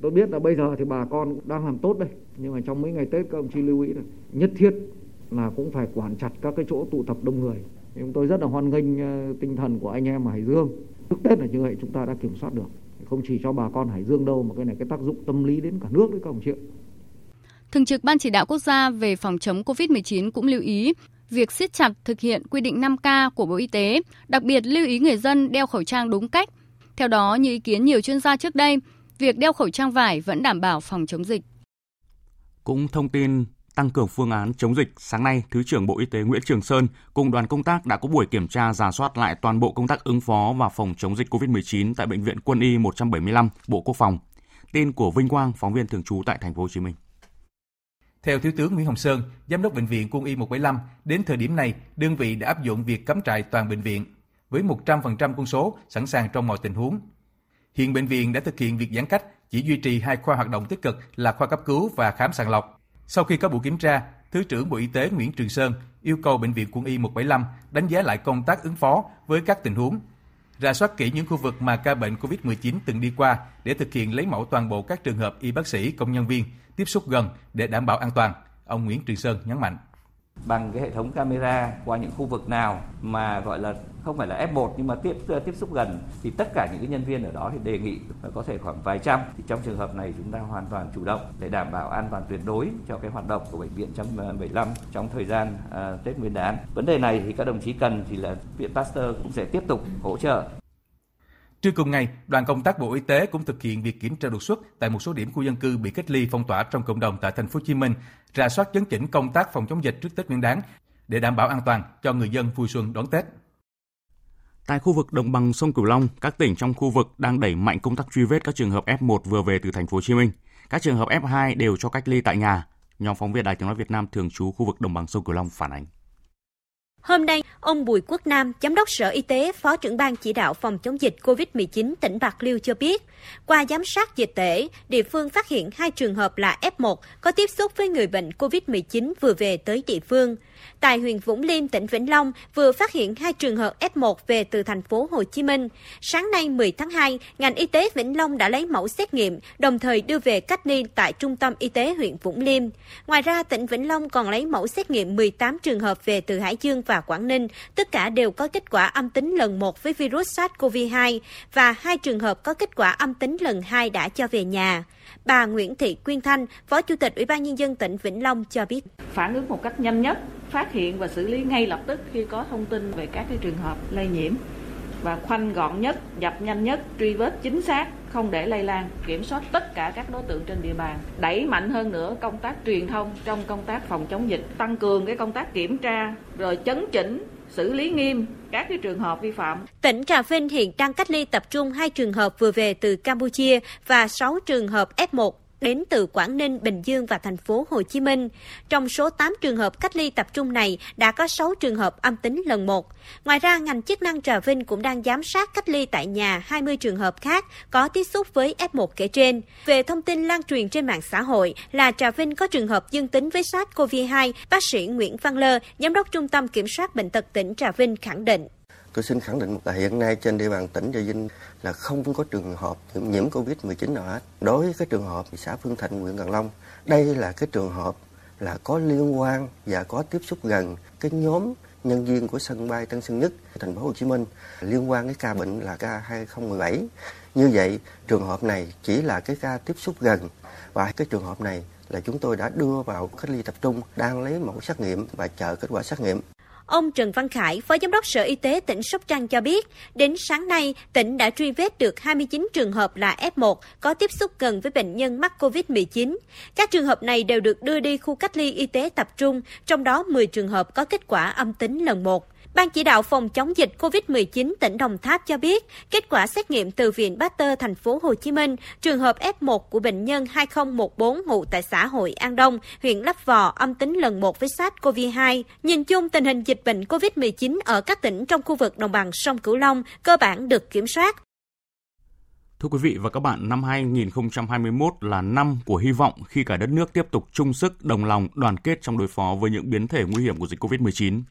Tôi biết là bây giờ thì bà con đang làm tốt đây, nhưng mà trong mấy ngày Tết các ông chí lưu ý là nhất thiết là cũng phải quản chặt các cái chỗ tụ tập đông người. Chúng tôi rất là hoan nghênh ờ, tinh thần của anh em ở Hải Dương. Trước Tết là như vậy chúng ta đã kiểm soát được. Không chỉ cho bà con Hải Dương đâu mà cái này cái tác dụng tâm lý đến cả nước đấy các ông chị Thường trực Ban Chỉ đạo Quốc gia về phòng chống COVID-19 cũng lưu ý việc siết chặt thực hiện quy định 5K của Bộ Y tế, đặc biệt lưu ý người dân đeo khẩu trang đúng cách. Theo đó, như ý kiến nhiều chuyên gia trước đây, việc đeo khẩu trang vải vẫn đảm bảo phòng chống dịch. Cũng thông tin tăng cường phương án chống dịch, sáng nay, Thứ trưởng Bộ Y tế Nguyễn Trường Sơn cùng đoàn công tác đã có buổi kiểm tra giả soát lại toàn bộ công tác ứng phó và phòng chống dịch COVID-19 tại bệnh viện Quân y 175 Bộ Quốc phòng. Tin của Vinh Quang, phóng viên thường trú tại thành phố Hồ Chí Minh. Theo Thiếu tướng Nguyễn Hồng Sơn, Giám đốc Bệnh viện Quân y 175, đến thời điểm này, đơn vị đã áp dụng việc cắm trại toàn bệnh viện, với 100% quân số sẵn sàng trong mọi tình huống. Hiện bệnh viện đã thực hiện việc giãn cách, chỉ duy trì hai khoa hoạt động tích cực là khoa cấp cứu và khám sàng lọc. Sau khi có buổi kiểm tra, Thứ trưởng Bộ Y tế Nguyễn Trường Sơn yêu cầu Bệnh viện Quân y 175 đánh giá lại công tác ứng phó với các tình huống, ra soát kỹ những khu vực mà ca bệnh COVID-19 từng đi qua để thực hiện lấy mẫu toàn bộ các trường hợp y bác sĩ, công nhân viên tiếp xúc gần để đảm bảo an toàn. Ông Nguyễn Trường Sơn nhấn mạnh bằng cái hệ thống camera qua những khu vực nào mà gọi là không phải là F1 nhưng mà tiếp tiếp xúc gần thì tất cả những cái nhân viên ở đó thì đề nghị có thể khoảng vài trăm thì trong trường hợp này chúng ta hoàn toàn chủ động để đảm bảo an toàn tuyệt đối cho cái hoạt động của bệnh viện 175 ờ, trong thời gian uh, Tết Nguyên đán. Vấn đề này thì các đồng chí cần thì là viện Pasteur cũng sẽ tiếp tục hỗ trợ Trưa cùng ngày, đoàn công tác Bộ Y tế cũng thực hiện việc kiểm tra đột xuất tại một số điểm khu dân cư bị cách ly phong tỏa trong cộng đồng tại thành phố Hồ Chí Minh, rà soát chấn chỉnh công tác phòng chống dịch trước Tết Nguyên đán để đảm bảo an toàn cho người dân vui xuân đón Tết. Tại khu vực đồng bằng sông Cửu Long, các tỉnh trong khu vực đang đẩy mạnh công tác truy vết các trường hợp F1 vừa về từ thành phố Hồ Chí Minh. Các trường hợp F2 đều cho cách ly tại nhà. Nhóm phóng viên Đài Tiếng nói Việt Nam thường trú khu vực đồng bằng sông Cửu Long phản ánh. Hôm nay, ông Bùi Quốc Nam, Giám đốc Sở Y tế, Phó trưởng ban chỉ đạo phòng chống dịch COVID-19 tỉnh Bạc Liêu cho biết, qua giám sát dịch tễ, địa phương phát hiện hai trường hợp là F1 có tiếp xúc với người bệnh COVID-19 vừa về tới địa phương. Tại huyện Vũng Liêm, tỉnh Vĩnh Long vừa phát hiện hai trường hợp F1 về từ thành phố Hồ Chí Minh. Sáng nay 10 tháng 2, ngành y tế Vĩnh Long đã lấy mẫu xét nghiệm, đồng thời đưa về cách ly tại Trung tâm Y tế huyện Vũng Liêm. Ngoài ra, tỉnh Vĩnh Long còn lấy mẫu xét nghiệm 18 trường hợp về từ Hải Dương và Quảng Ninh. Tất cả đều có kết quả âm tính lần 1 với virus SARS-CoV-2 và hai trường hợp có kết quả âm tính lần 2 đã cho về nhà. Bà Nguyễn Thị Quyên Thanh, Phó Chủ tịch Ủy ban Nhân dân tỉnh Vĩnh Long cho biết. Phản ứng một cách nhanh nhất, phát hiện và xử lý ngay lập tức khi có thông tin về các cái trường hợp lây nhiễm và khoanh gọn nhất, dập nhanh nhất, truy vết chính xác, không để lây lan, kiểm soát tất cả các đối tượng trên địa bàn, đẩy mạnh hơn nữa công tác truyền thông trong công tác phòng chống dịch, tăng cường cái công tác kiểm tra, rồi chấn chỉnh xử lý nghiêm các cái trường hợp vi phạm. Tỉnh Trà Vinh hiện đang cách ly tập trung hai trường hợp vừa về từ Campuchia và 6 trường hợp F1 đến từ Quảng Ninh, Bình Dương và thành phố Hồ Chí Minh. Trong số 8 trường hợp cách ly tập trung này đã có 6 trường hợp âm tính lần một. Ngoài ra, ngành chức năng Trà Vinh cũng đang giám sát cách ly tại nhà 20 trường hợp khác có tiếp xúc với F1 kể trên. Về thông tin lan truyền trên mạng xã hội là Trà Vinh có trường hợp dương tính với SARS-CoV-2, bác sĩ Nguyễn Văn Lơ, Giám đốc Trung tâm Kiểm soát Bệnh tật tỉnh Trà Vinh khẳng định. Tôi xin khẳng định là hiện nay trên địa bàn tỉnh Trà Vinh là không có trường hợp nhiễm Covid-19 nào hết. Đối với cái trường hợp xã Phương Thạnh, huyện Cần Long, đây là cái trường hợp là có liên quan và có tiếp xúc gần cái nhóm nhân viên của sân bay Tân Sơn Nhất, thành phố Hồ Chí Minh liên quan cái ca bệnh là ca 2017. Như vậy, trường hợp này chỉ là cái ca tiếp xúc gần và cái trường hợp này là chúng tôi đã đưa vào cách ly tập trung, đang lấy mẫu xét nghiệm và chờ kết quả xét nghiệm. Ông Trần Văn Khải, Phó Giám đốc Sở Y tế tỉnh Sóc Trăng cho biết, đến sáng nay, tỉnh đã truy vết được 29 trường hợp là F1 có tiếp xúc gần với bệnh nhân mắc COVID-19. Các trường hợp này đều được đưa đi khu cách ly y tế tập trung, trong đó 10 trường hợp có kết quả âm tính lần 1. Ban chỉ đạo phòng chống dịch COVID-19 tỉnh Đồng Tháp cho biết, kết quả xét nghiệm từ Viện Pasteur thành phố Hồ Chí Minh, trường hợp F1 của bệnh nhân 2014 ngụ tại xã Hội An Đông, huyện Lấp Vò âm tính lần 1 với SARS-CoV-2. Nhìn chung tình hình dịch bệnh COVID-19 ở các tỉnh trong khu vực đồng bằng sông Cửu Long cơ bản được kiểm soát. Thưa quý vị và các bạn, năm 2021 là năm của hy vọng khi cả đất nước tiếp tục chung sức, đồng lòng, đoàn kết trong đối phó với những biến thể nguy hiểm của dịch COVID-19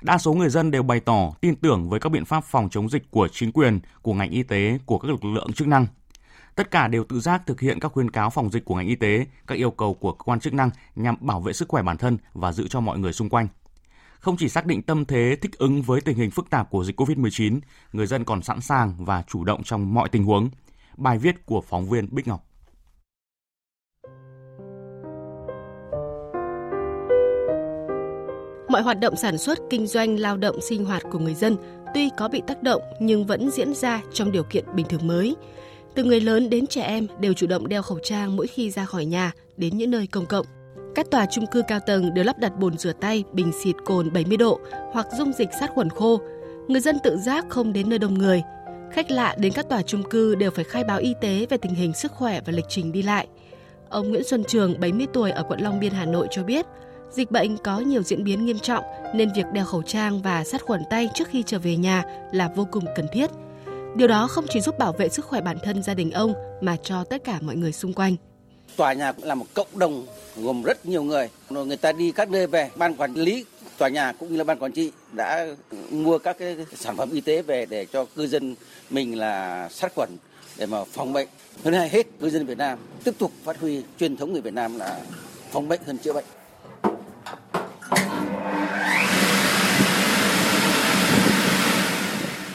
đa số người dân đều bày tỏ tin tưởng với các biện pháp phòng chống dịch của chính quyền, của ngành y tế, của các lực lượng chức năng. Tất cả đều tự giác thực hiện các khuyến cáo phòng dịch của ngành y tế, các yêu cầu của cơ quan chức năng nhằm bảo vệ sức khỏe bản thân và giữ cho mọi người xung quanh. Không chỉ xác định tâm thế thích ứng với tình hình phức tạp của dịch COVID-19, người dân còn sẵn sàng và chủ động trong mọi tình huống. Bài viết của phóng viên Bích Ngọc. Mọi hoạt động sản xuất, kinh doanh, lao động, sinh hoạt của người dân tuy có bị tác động nhưng vẫn diễn ra trong điều kiện bình thường mới. Từ người lớn đến trẻ em đều chủ động đeo khẩu trang mỗi khi ra khỏi nhà đến những nơi công cộng. Các tòa chung cư cao tầng đều lắp đặt bồn rửa tay, bình xịt cồn 70 độ hoặc dung dịch sát khuẩn khô. Người dân tự giác không đến nơi đông người. Khách lạ đến các tòa chung cư đều phải khai báo y tế về tình hình sức khỏe và lịch trình đi lại. Ông Nguyễn Xuân Trường, 70 tuổi ở quận Long Biên, Hà Nội cho biết, Dịch bệnh có nhiều diễn biến nghiêm trọng nên việc đeo khẩu trang và sát khuẩn tay trước khi trở về nhà là vô cùng cần thiết. Điều đó không chỉ giúp bảo vệ sức khỏe bản thân gia đình ông mà cho tất cả mọi người xung quanh. Tòa nhà là một cộng đồng gồm rất nhiều người. Rồi người ta đi các nơi về, ban quản lý tòa nhà cũng như là ban quản trị đã mua các cái sản phẩm y tế về để cho cư dân mình là sát khuẩn để mà phòng bệnh. Hơn hết cư dân Việt Nam tiếp tục phát huy truyền thống người Việt Nam là phòng bệnh hơn chữa bệnh.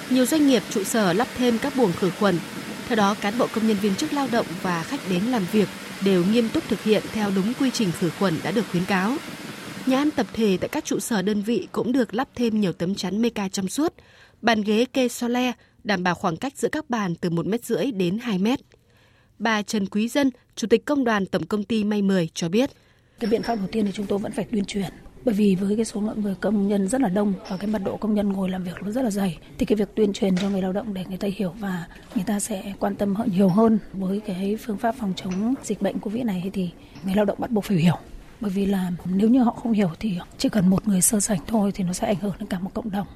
Nhiều doanh nghiệp trụ sở lắp thêm các buồng khử khuẩn. Theo đó, cán bộ công nhân viên chức lao động và khách đến làm việc đều nghiêm túc thực hiện theo đúng quy trình khử khuẩn đã được khuyến cáo. Nhà ăn tập thể tại các trụ sở đơn vị cũng được lắp thêm nhiều tấm chắn meca trong suốt, bàn ghế kê so le, đảm bảo khoảng cách giữa các bàn từ 1 mét rưỡi đến 2 mét. Bà Trần Quý Dân, Chủ tịch Công đoàn Tổng Công ty May 10 cho biết. Cái biện pháp đầu tiên thì chúng tôi vẫn phải tuyên truyền. Bởi vì với cái số lượng người công nhân rất là đông và cái mật độ công nhân ngồi làm việc nó rất là dày thì cái việc tuyên truyền cho người lao động để người ta hiểu và người ta sẽ quan tâm hơn nhiều hơn với cái phương pháp phòng chống dịch bệnh covid này thì người lao động bắt buộc phải hiểu. Bởi vì là nếu như họ không hiểu thì chỉ cần một người sơ sảnh thôi thì nó sẽ ảnh hưởng đến cả một cộng đồng.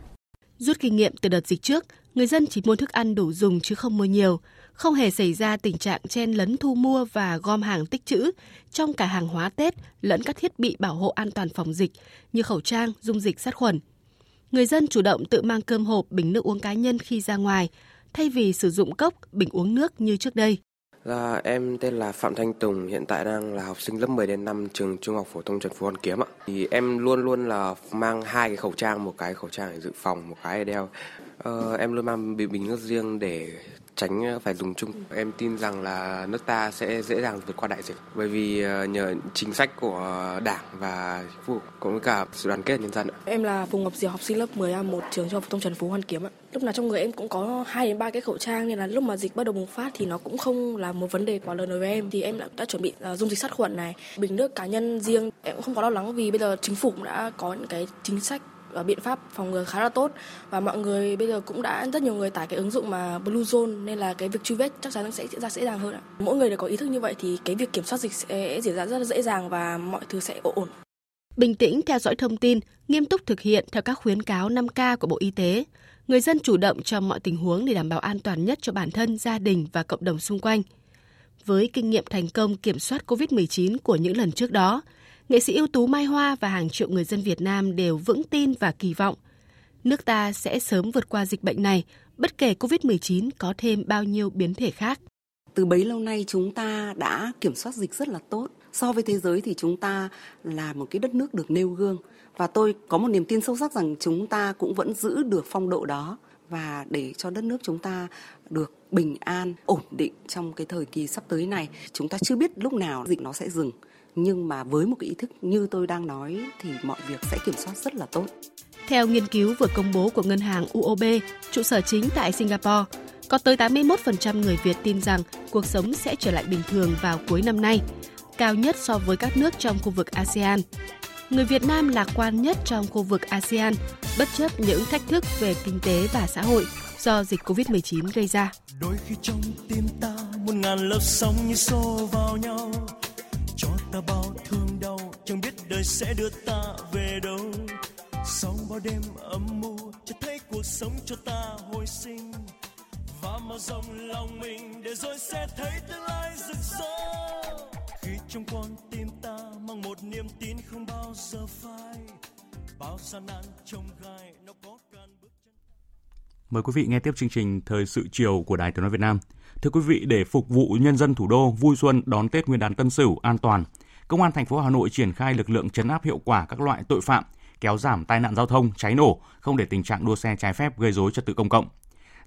Rút kinh nghiệm từ đợt dịch trước, người dân chỉ mua thức ăn đủ dùng chứ không mua nhiều không hề xảy ra tình trạng chen lấn thu mua và gom hàng tích trữ trong cả hàng hóa Tết lẫn các thiết bị bảo hộ an toàn phòng dịch như khẩu trang, dung dịch sát khuẩn. Người dân chủ động tự mang cơm hộp, bình nước uống cá nhân khi ra ngoài, thay vì sử dụng cốc, bình uống nước như trước đây. Là em tên là Phạm Thanh Tùng, hiện tại đang là học sinh lớp 10 đến năm trường Trung học phổ thông Trần Phú Hoàn Kiếm ạ. Thì em luôn luôn là mang hai cái khẩu trang, một cái khẩu trang để dự phòng, một cái để đeo. Ờ, em luôn mang bình nước riêng để tránh ờ, phải dùng chung. Em tin rằng là nước ta sẽ dễ dàng vượt qua đại dịch bởi vì ờ, nhờ chính sách của Đảng và chính phủ cũng với cả sự đoàn kết nhân dân. Em là Phùng Ngọc Diệu, học sinh lớp 10A1 trường trung học phổ thông Trần Phú Hoàn Kiếm ạ. Lúc nào trong người em cũng có 2 đến 3 cái khẩu trang nên là lúc mà dịch bắt đầu bùng phát thì nó cũng không là một vấn đề quá lớn đối với em thì em đã, đã chuẩn bị ờ, dung dịch sát khuẩn này, bình nước cá nhân riêng. Em cũng không có lo lắng vì bây giờ chính phủ cũng đã có những cái chính sách biện pháp phòng ngừa khá là tốt và mọi người bây giờ cũng đã rất nhiều người tải cái ứng dụng mà Bluezone nên là cái việc truy vết chắc chắn nó sẽ diễn ra dễ dàng hơn ạ. Mỗi người đều có ý thức như vậy thì cái việc kiểm soát dịch sẽ diễn ra rất là dễ dàng và mọi thứ sẽ ổn. Bình tĩnh theo dõi thông tin, nghiêm túc thực hiện theo các khuyến cáo 5K của Bộ Y tế. Người dân chủ động trong mọi tình huống để đảm bảo an toàn nhất cho bản thân, gia đình và cộng đồng xung quanh. Với kinh nghiệm thành công kiểm soát COVID-19 của những lần trước đó, nghệ sĩ ưu tú Mai Hoa và hàng triệu người dân Việt Nam đều vững tin và kỳ vọng nước ta sẽ sớm vượt qua dịch bệnh này, bất kể COVID-19 có thêm bao nhiêu biến thể khác. Từ bấy lâu nay chúng ta đã kiểm soát dịch rất là tốt. So với thế giới thì chúng ta là một cái đất nước được nêu gương và tôi có một niềm tin sâu sắc rằng chúng ta cũng vẫn giữ được phong độ đó và để cho đất nước chúng ta được bình an, ổn định trong cái thời kỳ sắp tới này. Chúng ta chưa biết lúc nào dịch nó sẽ dừng, nhưng mà với một cái ý thức như tôi đang nói thì mọi việc sẽ kiểm soát rất là tốt. Theo nghiên cứu vừa công bố của ngân hàng UOB, trụ sở chính tại Singapore, có tới 81% người Việt tin rằng cuộc sống sẽ trở lại bình thường vào cuối năm nay, cao nhất so với các nước trong khu vực ASEAN. Người Việt Nam lạc quan nhất trong khu vực ASEAN, bất chấp những thách thức về kinh tế và xã hội do dịch COVID-19 gây ra. Đôi khi trong tim ta muôn ngàn lớp sóng như xô vào nhau, ta bao thương đau, chẳng biết đời sẽ đưa ta về đâu. Sau bao đêm âm mưu, cho thấy cuộc sống cho ta hồi sinh và mở rộng lòng mình để rồi sẽ thấy tương lai rực rỡ khi trong con tim ta mang một niềm tin không bao giờ phai bao gian nan trông gai nó có can bước chân Mời quý vị nghe tiếp chương trình Thời sự chiều của Đài Tiếng nói Việt Nam. Thưa quý vị, để phục vụ nhân dân thủ đô vui xuân đón Tết Nguyên đán Tân Sửu an toàn, Công an thành phố Hà Nội triển khai lực lượng chấn áp hiệu quả các loại tội phạm, kéo giảm tai nạn giao thông, cháy nổ, không để tình trạng đua xe trái phép gây rối trật tự công cộng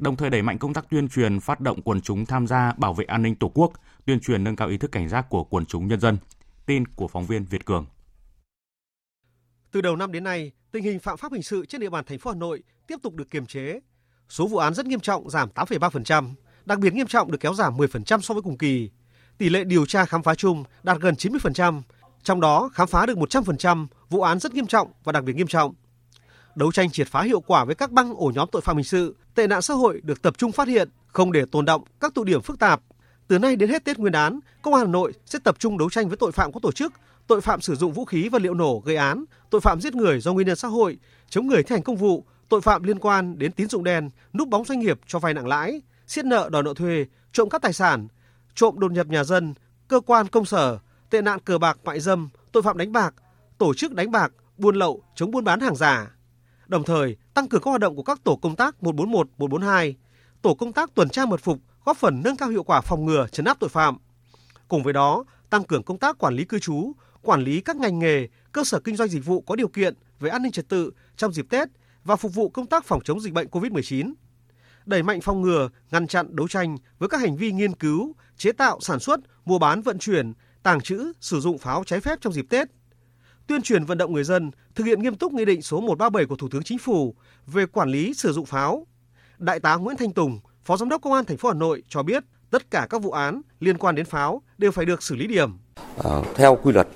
đồng thời đẩy mạnh công tác tuyên truyền phát động quần chúng tham gia bảo vệ an ninh Tổ quốc, tuyên truyền nâng cao ý thức cảnh giác của quần chúng nhân dân. Tin của phóng viên Việt Cường. Từ đầu năm đến nay, tình hình phạm pháp hình sự trên địa bàn thành phố Hà Nội tiếp tục được kiềm chế. Số vụ án rất nghiêm trọng giảm 8,3%, đặc biệt nghiêm trọng được kéo giảm 10% so với cùng kỳ. Tỷ lệ điều tra khám phá chung đạt gần 90%, trong đó khám phá được 100% vụ án rất nghiêm trọng và đặc biệt nghiêm trọng đấu tranh triệt phá hiệu quả với các băng ổ nhóm tội phạm hình sự, tệ nạn xã hội được tập trung phát hiện, không để tồn động các tụ điểm phức tạp. Từ nay đến hết Tết Nguyên đán, Công an Hà Nội sẽ tập trung đấu tranh với tội phạm có tổ chức, tội phạm sử dụng vũ khí và liệu nổ gây án, tội phạm giết người do nguyên nhân xã hội, chống người thi hành công vụ, tội phạm liên quan đến tín dụng đen, núp bóng doanh nghiệp cho vay nặng lãi, siết nợ đòi nợ thuê, trộm cắp tài sản, trộm đột nhập nhà dân, cơ quan công sở, tệ nạn cờ bạc mại dâm, tội phạm đánh bạc, tổ chức đánh bạc, buôn lậu, chống buôn bán hàng giả đồng thời tăng cường các hoạt động của các tổ công tác 141, 142, tổ công tác tuần tra mật phục góp phần nâng cao hiệu quả phòng ngừa chấn áp tội phạm. Cùng với đó, tăng cường công tác quản lý cư trú, quản lý các ngành nghề, cơ sở kinh doanh dịch vụ có điều kiện về an ninh trật tự trong dịp Tết và phục vụ công tác phòng chống dịch bệnh COVID-19. Đẩy mạnh phòng ngừa, ngăn chặn đấu tranh với các hành vi nghiên cứu, chế tạo, sản xuất, mua bán, vận chuyển, tàng trữ, sử dụng pháo trái phép trong dịp Tết, tuyên truyền vận động người dân thực hiện nghiêm túc nghị định số 137 của Thủ tướng Chính phủ về quản lý sử dụng pháo. Đại tá Nguyễn Thanh Tùng, Phó Giám đốc Công an thành phố Hà Nội cho biết tất cả các vụ án liên quan đến pháo đều phải được xử lý điểm. À, theo quy luật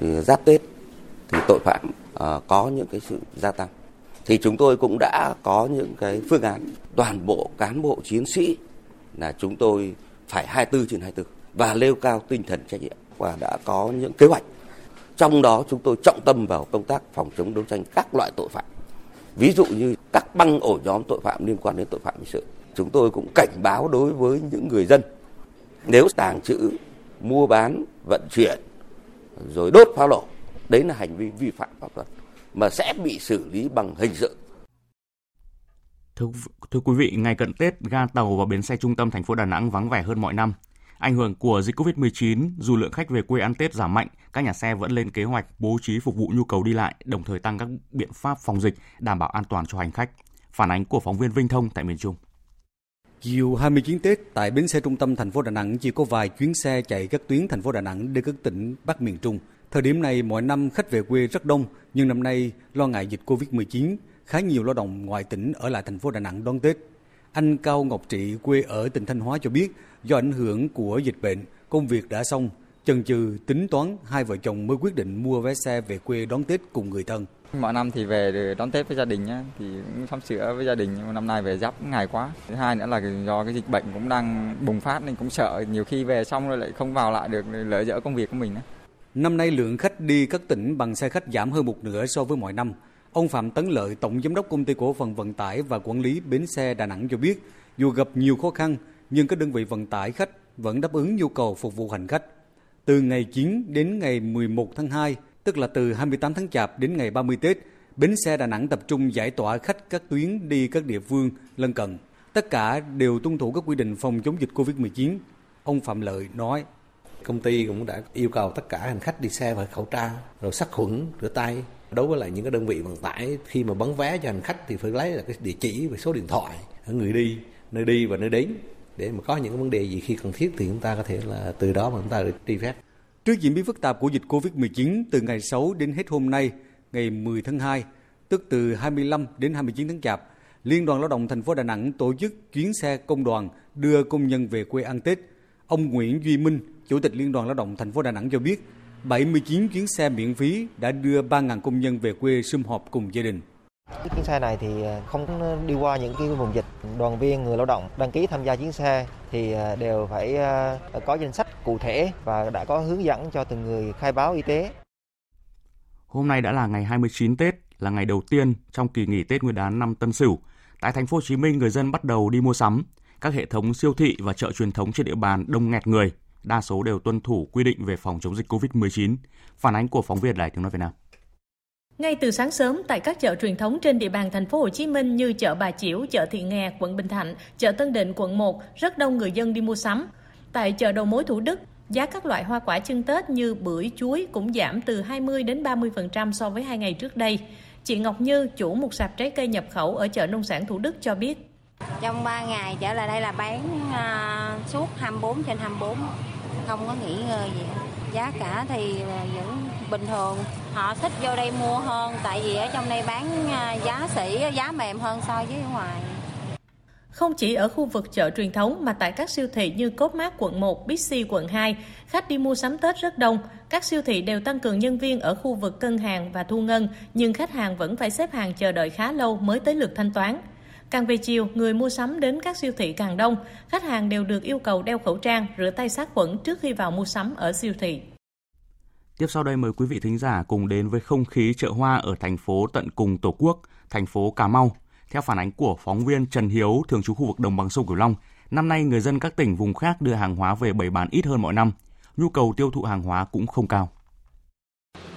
thì giáp Tết thì tội phạm à, có những cái sự gia tăng. Thì chúng tôi cũng đã có những cái phương án toàn bộ cán bộ chiến sĩ là chúng tôi phải 24 trên 24 và nêu cao tinh thần trách nhiệm và đã có những kế hoạch trong đó chúng tôi trọng tâm vào công tác phòng chống đấu tranh các loại tội phạm. Ví dụ như các băng ổ nhóm tội phạm liên quan đến tội phạm hình sự. Chúng tôi cũng cảnh báo đối với những người dân nếu tàng trữ, mua bán, vận chuyển rồi đốt pháo nổ, đấy là hành vi vi phạm pháp luật mà sẽ bị xử lý bằng hình sự. Thưa, thưa quý vị, ngày cận Tết, ga tàu và bến xe trung tâm thành phố Đà Nẵng vắng vẻ hơn mọi năm. Ảnh hưởng của dịch COVID-19, dù lượng khách về quê ăn Tết giảm mạnh, các nhà xe vẫn lên kế hoạch bố trí phục vụ nhu cầu đi lại, đồng thời tăng các biện pháp phòng dịch đảm bảo an toàn cho hành khách. Phản ánh của phóng viên Vinh Thông tại miền Trung. Chiều 29 Tết, tại bến xe trung tâm thành phố Đà Nẵng chỉ có vài chuyến xe chạy các tuyến thành phố Đà Nẵng đến các tỉnh Bắc miền Trung. Thời điểm này, mỗi năm khách về quê rất đông, nhưng năm nay lo ngại dịch Covid-19, khá nhiều lao động ngoại tỉnh ở lại thành phố Đà Nẵng đón Tết. Anh Cao Ngọc Trị quê ở tỉnh Thanh Hóa cho biết, do ảnh hưởng của dịch bệnh, công việc đã xong, chần chừ tính toán hai vợ chồng mới quyết định mua vé xe về quê đón Tết cùng người thân. Mọi năm thì về để đón Tết với gia đình nhá, thì cũng sắm sửa với gia đình nhưng năm nay về giáp ngày quá. Thứ hai nữa là do cái dịch bệnh cũng đang bùng phát nên cũng sợ nhiều khi về xong rồi lại không vào lại được lỡ dỡ công việc của mình. Đó. Năm nay lượng khách đi các tỉnh bằng xe khách giảm hơn một nửa so với mọi năm. Ông Phạm Tấn Lợi, Tổng Giám đốc Công ty Cổ phần Vận tải và Quản lý Bến xe Đà Nẵng cho biết, dù gặp nhiều khó khăn, nhưng các đơn vị vận tải khách vẫn đáp ứng nhu cầu phục vụ hành khách. Từ ngày 9 đến ngày 11 tháng 2, tức là từ 28 tháng Chạp đến ngày 30 Tết, bến xe Đà Nẵng tập trung giải tỏa khách các tuyến đi các địa phương lân cận. Tất cả đều tuân thủ các quy định phòng chống dịch Covid-19. Ông Phạm Lợi nói. Công ty cũng đã yêu cầu tất cả hành khách đi xe phải khẩu trang, rồi sát khuẩn, rửa tay. Đối với lại những cái đơn vị vận tải khi mà bán vé cho hành khách thì phải lấy là cái địa chỉ và số điện thoại ở người đi, nơi đi và nơi đến để mà có những vấn đề gì khi cần thiết thì chúng ta có thể là từ đó mà chúng ta được truy vết. Trước diễn biến phức tạp của dịch Covid-19 từ ngày 6 đến hết hôm nay, ngày 10 tháng 2, tức từ 25 đến 29 tháng Chạp, Liên đoàn Lao động thành phố Đà Nẵng tổ chức chuyến xe công đoàn đưa công nhân về quê ăn Tết. Ông Nguyễn Duy Minh, Chủ tịch Liên đoàn Lao động thành phố Đà Nẵng cho biết, 79 chuyến xe miễn phí đã đưa 3.000 công nhân về quê sum họp cùng gia đình. Chuyến xe này thì à, không đi qua những cái vùng dịch. Đoàn viên người lao động đăng ký tham gia chuyến xe thì à, đều phải à, có danh sách cụ thể và đã có hướng dẫn cho từng người khai báo y tế. Hôm nay đã là ngày 29 Tết, là ngày đầu tiên trong kỳ nghỉ Tết Nguyên đán năm Tân Sửu. Tại thành phố Hồ Chí Minh, người dân bắt đầu đi mua sắm. Các hệ thống siêu thị và chợ truyền thống trên địa bàn đông nghẹt người, đa số đều tuân thủ quy định về phòng chống dịch COVID-19. Phản ánh của phóng viên Đài Tiếng nói Việt Nam. Ngay từ sáng sớm tại các chợ truyền thống trên địa bàn thành phố Hồ Chí Minh như chợ Bà Chiểu, chợ Thị Nghè, quận Bình Thạnh, chợ Tân Định, quận 1, rất đông người dân đi mua sắm. Tại chợ đầu mối Thủ Đức, giá các loại hoa quả chân Tết như bưởi, chuối cũng giảm từ 20 đến 30% so với hai ngày trước đây. Chị Ngọc Như, chủ một sạp trái cây nhập khẩu ở chợ nông sản Thủ Đức cho biết. Trong 3 ngày trở lại đây là bán uh, suốt 24 trên 24, không có nghỉ ngơi gì. Giá cả thì vẫn bình thường họ thích vô đây mua hơn tại vì ở trong đây bán à, giá sỉ giá mềm hơn so với ngoài không chỉ ở khu vực chợ truyền thống mà tại các siêu thị như Cốt mát quận 1, Bixi quận 2, khách đi mua sắm Tết rất đông. Các siêu thị đều tăng cường nhân viên ở khu vực cân hàng và thu ngân, nhưng khách hàng vẫn phải xếp hàng chờ đợi khá lâu mới tới lượt thanh toán. Càng về chiều, người mua sắm đến các siêu thị càng đông, khách hàng đều được yêu cầu đeo khẩu trang, rửa tay sát khuẩn trước khi vào mua sắm ở siêu thị. Tiếp sau đây mời quý vị thính giả cùng đến với không khí chợ hoa ở thành phố tận cùng Tổ quốc, thành phố Cà Mau. Theo phản ánh của phóng viên Trần Hiếu, thường trú khu vực đồng bằng sông Cửu Long, năm nay người dân các tỉnh vùng khác đưa hàng hóa về bày bán ít hơn mọi năm. Nhu cầu tiêu thụ hàng hóa cũng không cao.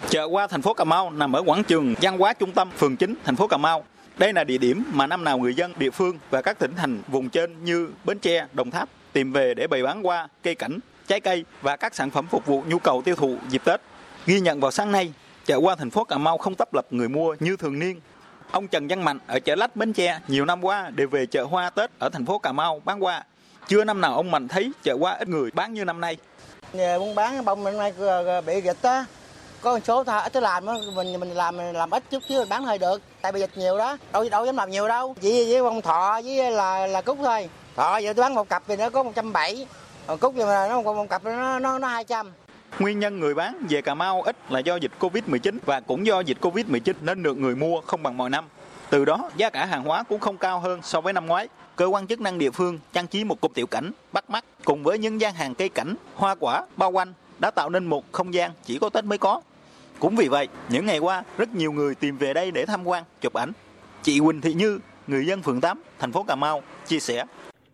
Chợ hoa thành phố Cà Mau nằm ở quảng trường văn hóa trung tâm phường 9 thành phố Cà Mau. Đây là địa điểm mà năm nào người dân địa phương và các tỉnh thành vùng trên như Bến Tre, Đồng Tháp tìm về để bày bán hoa, cây cảnh, trái cây và các sản phẩm phục vụ nhu cầu tiêu thụ dịp Tết. Ghi nhận vào sáng nay, chợ hoa thành phố Cà Mau không tấp lập người mua như thường niên. Ông Trần Văn Mạnh ở chợ Lách Bến Tre nhiều năm qua đều về chợ hoa Tết ở thành phố Cà Mau bán hoa. Chưa năm nào ông Mạnh thấy chợ hoa ít người bán như năm nay. Nhà buôn bán bông năm nay bị dịch á, có một số thôi ít làm á, mình mình làm làm ít chút chứ bán hơi được, tại bị dịch nhiều đó, đâu đâu dám làm nhiều đâu, chỉ với con thọ với là là cúc thôi. Thọ giờ tôi bán một cặp thì nó có 170, còn cúc thì mà nó một, một cặp nó nó nó 200. Nguyên nhân người bán về Cà Mau ít là do dịch Covid-19 và cũng do dịch Covid-19 nên lượng người mua không bằng mọi năm. Từ đó, giá cả hàng hóa cũng không cao hơn so với năm ngoái. Cơ quan chức năng địa phương trang trí một cục tiểu cảnh bắt mắt cùng với những gian hàng cây cảnh, hoa quả bao quanh đã tạo nên một không gian chỉ có Tết mới có. Cũng vì vậy, những ngày qua, rất nhiều người tìm về đây để tham quan, chụp ảnh. Chị Quỳnh Thị Như, người dân phường 8, thành phố Cà Mau, chia sẻ.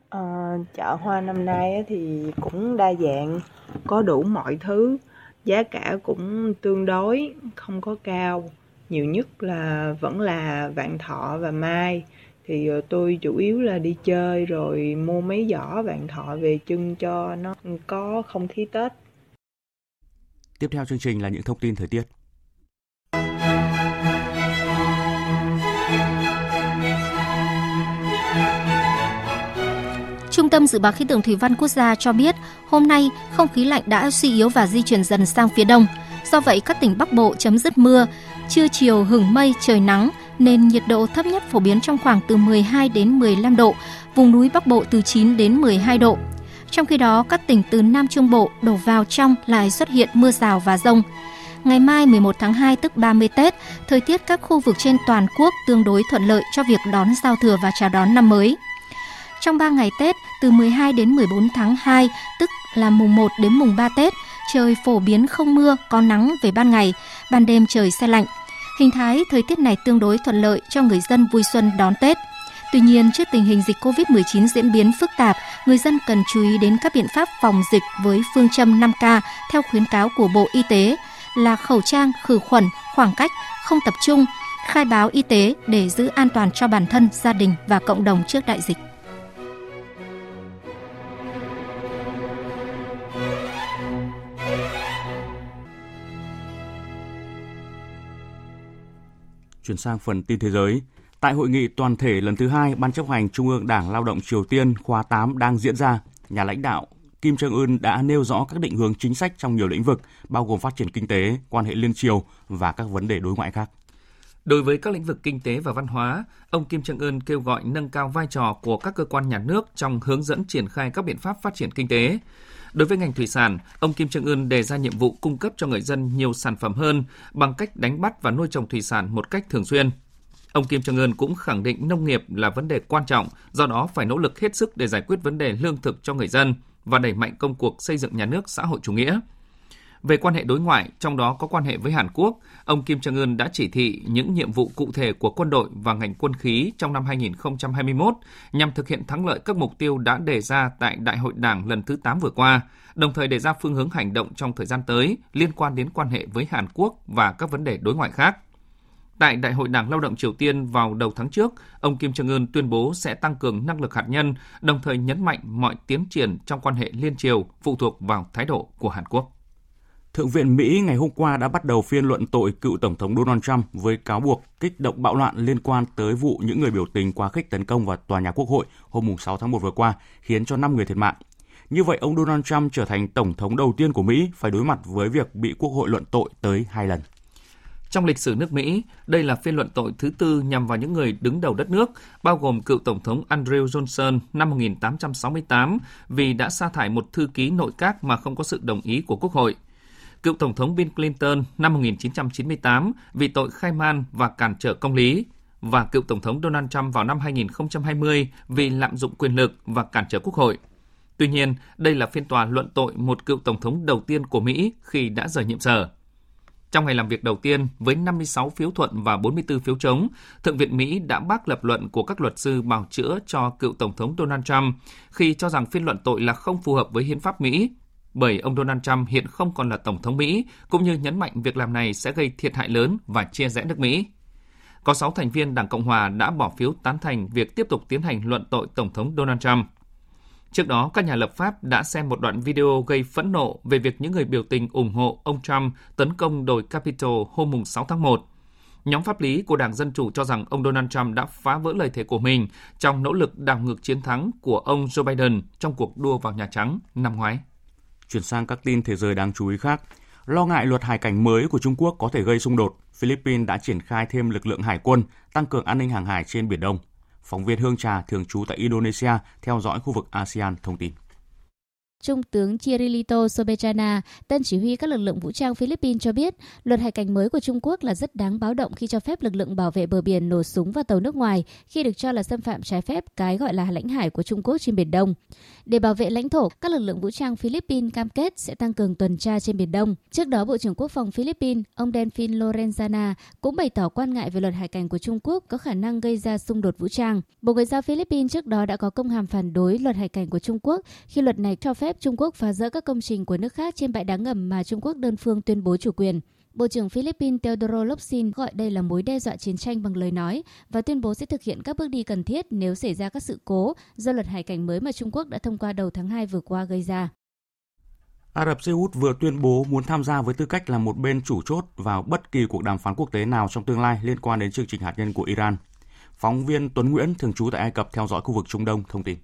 À, chợ hoa năm nay thì cũng đa dạng, có đủ mọi thứ, giá cả cũng tương đối, không có cao. Nhiều nhất là vẫn là vạn thọ và mai. Thì ờ, tôi chủ yếu là đi chơi rồi mua mấy giỏ vạn thọ về trưng cho nó có không khí Tết. Tiếp theo chương trình là những thông tin thời tiết. Trung tâm Dự báo Khí tượng Thủy văn Quốc gia cho biết, hôm nay không khí lạnh đã suy yếu và di chuyển dần sang phía đông. Do vậy, các tỉnh Bắc Bộ chấm dứt mưa, trưa chiều hửng mây trời nắng nên nhiệt độ thấp nhất phổ biến trong khoảng từ 12 đến 15 độ, vùng núi Bắc Bộ từ 9 đến 12 độ. Trong khi đó, các tỉnh từ Nam Trung Bộ đổ vào trong lại xuất hiện mưa rào và rông. Ngày mai 11 tháng 2 tức 30 Tết, thời tiết các khu vực trên toàn quốc tương đối thuận lợi cho việc đón giao thừa và chào đón năm mới. Trong 3 ngày Tết, từ 12 đến 14 tháng 2, tức là mùng 1 đến mùng 3 Tết, trời phổ biến không mưa, có nắng về ban ngày, ban đêm trời xe lạnh. Hình thái thời tiết này tương đối thuận lợi cho người dân vui xuân đón Tết. Tuy nhiên, trước tình hình dịch COVID-19 diễn biến phức tạp, người dân cần chú ý đến các biện pháp phòng dịch với phương châm 5K theo khuyến cáo của Bộ Y tế là khẩu trang, khử khuẩn, khoảng cách, không tập trung, khai báo y tế để giữ an toàn cho bản thân, gia đình và cộng đồng trước đại dịch. Chuyển sang phần tin thế giới. Tại hội nghị toàn thể lần thứ hai Ban chấp hành Trung ương Đảng Lao động Triều Tiên khóa 8 đang diễn ra, nhà lãnh đạo Kim Jong Un đã nêu rõ các định hướng chính sách trong nhiều lĩnh vực, bao gồm phát triển kinh tế, quan hệ liên triều và các vấn đề đối ngoại khác. Đối với các lĩnh vực kinh tế và văn hóa, ông Kim Jong Un kêu gọi nâng cao vai trò của các cơ quan nhà nước trong hướng dẫn triển khai các biện pháp phát triển kinh tế. Đối với ngành thủy sản, ông Kim Trương Ưn đề ra nhiệm vụ cung cấp cho người dân nhiều sản phẩm hơn bằng cách đánh bắt và nuôi trồng thủy sản một cách thường xuyên. Ông Kim Trương Ưn cũng khẳng định nông nghiệp là vấn đề quan trọng, do đó phải nỗ lực hết sức để giải quyết vấn đề lương thực cho người dân và đẩy mạnh công cuộc xây dựng nhà nước xã hội chủ nghĩa. Về quan hệ đối ngoại, trong đó có quan hệ với Hàn Quốc, ông Kim Jong Un đã chỉ thị những nhiệm vụ cụ thể của quân đội và ngành quân khí trong năm 2021 nhằm thực hiện thắng lợi các mục tiêu đã đề ra tại Đại hội Đảng lần thứ 8 vừa qua, đồng thời đề ra phương hướng hành động trong thời gian tới liên quan đến quan hệ với Hàn Quốc và các vấn đề đối ngoại khác. Tại Đại hội Đảng Lao động Triều Tiên vào đầu tháng trước, ông Kim Jong Un tuyên bố sẽ tăng cường năng lực hạt nhân, đồng thời nhấn mạnh mọi tiến triển trong quan hệ liên triều phụ thuộc vào thái độ của Hàn Quốc. Thượng viện Mỹ ngày hôm qua đã bắt đầu phiên luận tội cựu Tổng thống Donald Trump với cáo buộc kích động bạo loạn liên quan tới vụ những người biểu tình quá khích tấn công vào tòa nhà Quốc hội hôm 6 tháng 1 vừa qua, khiến cho 5 người thiệt mạng. Như vậy, ông Donald Trump trở thành Tổng thống đầu tiên của Mỹ phải đối mặt với việc bị Quốc hội luận tội tới hai lần. Trong lịch sử nước Mỹ, đây là phiên luận tội thứ tư nhằm vào những người đứng đầu đất nước, bao gồm cựu Tổng thống Andrew Johnson năm 1868 vì đã sa thải một thư ký nội các mà không có sự đồng ý của Quốc hội. Cựu Tổng thống Bill Clinton năm 1998 vì tội khai man và cản trở công lý và cựu Tổng thống Donald Trump vào năm 2020 vì lạm dụng quyền lực và cản trở Quốc hội. Tuy nhiên, đây là phiên tòa luận tội một cựu Tổng thống đầu tiên của Mỹ khi đã rời nhiệm sở. Trong ngày làm việc đầu tiên, với 56 phiếu thuận và 44 phiếu chống, Thượng viện Mỹ đã bác lập luận của các luật sư bào chữa cho cựu Tổng thống Donald Trump khi cho rằng phiên luận tội là không phù hợp với hiến pháp Mỹ, bởi ông Donald Trump hiện không còn là Tổng thống Mỹ, cũng như nhấn mạnh việc làm này sẽ gây thiệt hại lớn và chia rẽ nước Mỹ. Có 6 thành viên Đảng Cộng Hòa đã bỏ phiếu tán thành việc tiếp tục tiến hành luận tội Tổng thống Donald Trump. Trước đó, các nhà lập pháp đã xem một đoạn video gây phẫn nộ về việc những người biểu tình ủng hộ ông Trump tấn công đồi Capitol hôm 6 tháng 1. Nhóm pháp lý của Đảng Dân Chủ cho rằng ông Donald Trump đã phá vỡ lời thề của mình trong nỗ lực đảo ngược chiến thắng của ông Joe Biden trong cuộc đua vào Nhà Trắng năm ngoái. Chuyển sang các tin thế giới đáng chú ý khác. Lo ngại luật hải cảnh mới của Trung Quốc có thể gây xung đột, Philippines đã triển khai thêm lực lượng hải quân, tăng cường an ninh hàng hải trên Biển Đông. Phóng viên Hương Trà thường trú tại Indonesia theo dõi khu vực ASEAN thông tin. Trung tướng Chirilito Sobechana, tân chỉ huy các lực lượng vũ trang Philippines cho biết, luật hải cảnh mới của Trung Quốc là rất đáng báo động khi cho phép lực lượng bảo vệ bờ biển nổ súng vào tàu nước ngoài khi được cho là xâm phạm trái phép cái gọi là lãnh hải của Trung Quốc trên Biển Đông. Để bảo vệ lãnh thổ, các lực lượng vũ trang Philippines cam kết sẽ tăng cường tuần tra trên Biển Đông. Trước đó, Bộ trưởng Quốc phòng Philippines, ông Delfin Lorenzana, cũng bày tỏ quan ngại về luật hải cảnh của Trung Quốc có khả năng gây ra xung đột vũ trang. Bộ Ngoại giao Philippines trước đó đã có công hàm phản đối luật hải cảnh của Trung Quốc khi luật này cho phép Trung Quốc phá rỡ các công trình của nước khác trên bãi đá ngầm mà Trung Quốc đơn phương tuyên bố chủ quyền. Bộ trưởng Philippines Teodoro Locsin gọi đây là mối đe dọa chiến tranh bằng lời nói và tuyên bố sẽ thực hiện các bước đi cần thiết nếu xảy ra các sự cố do luật hải cảnh mới mà Trung Quốc đã thông qua đầu tháng 2 vừa qua gây ra. Ả Rập Xê Út vừa tuyên bố muốn tham gia với tư cách là một bên chủ chốt vào bất kỳ cuộc đàm phán quốc tế nào trong tương lai liên quan đến chương trình hạt nhân của Iran. Phóng viên Tuấn Nguyễn thường trú tại Ai Cập theo dõi khu vực Trung Đông thông tin.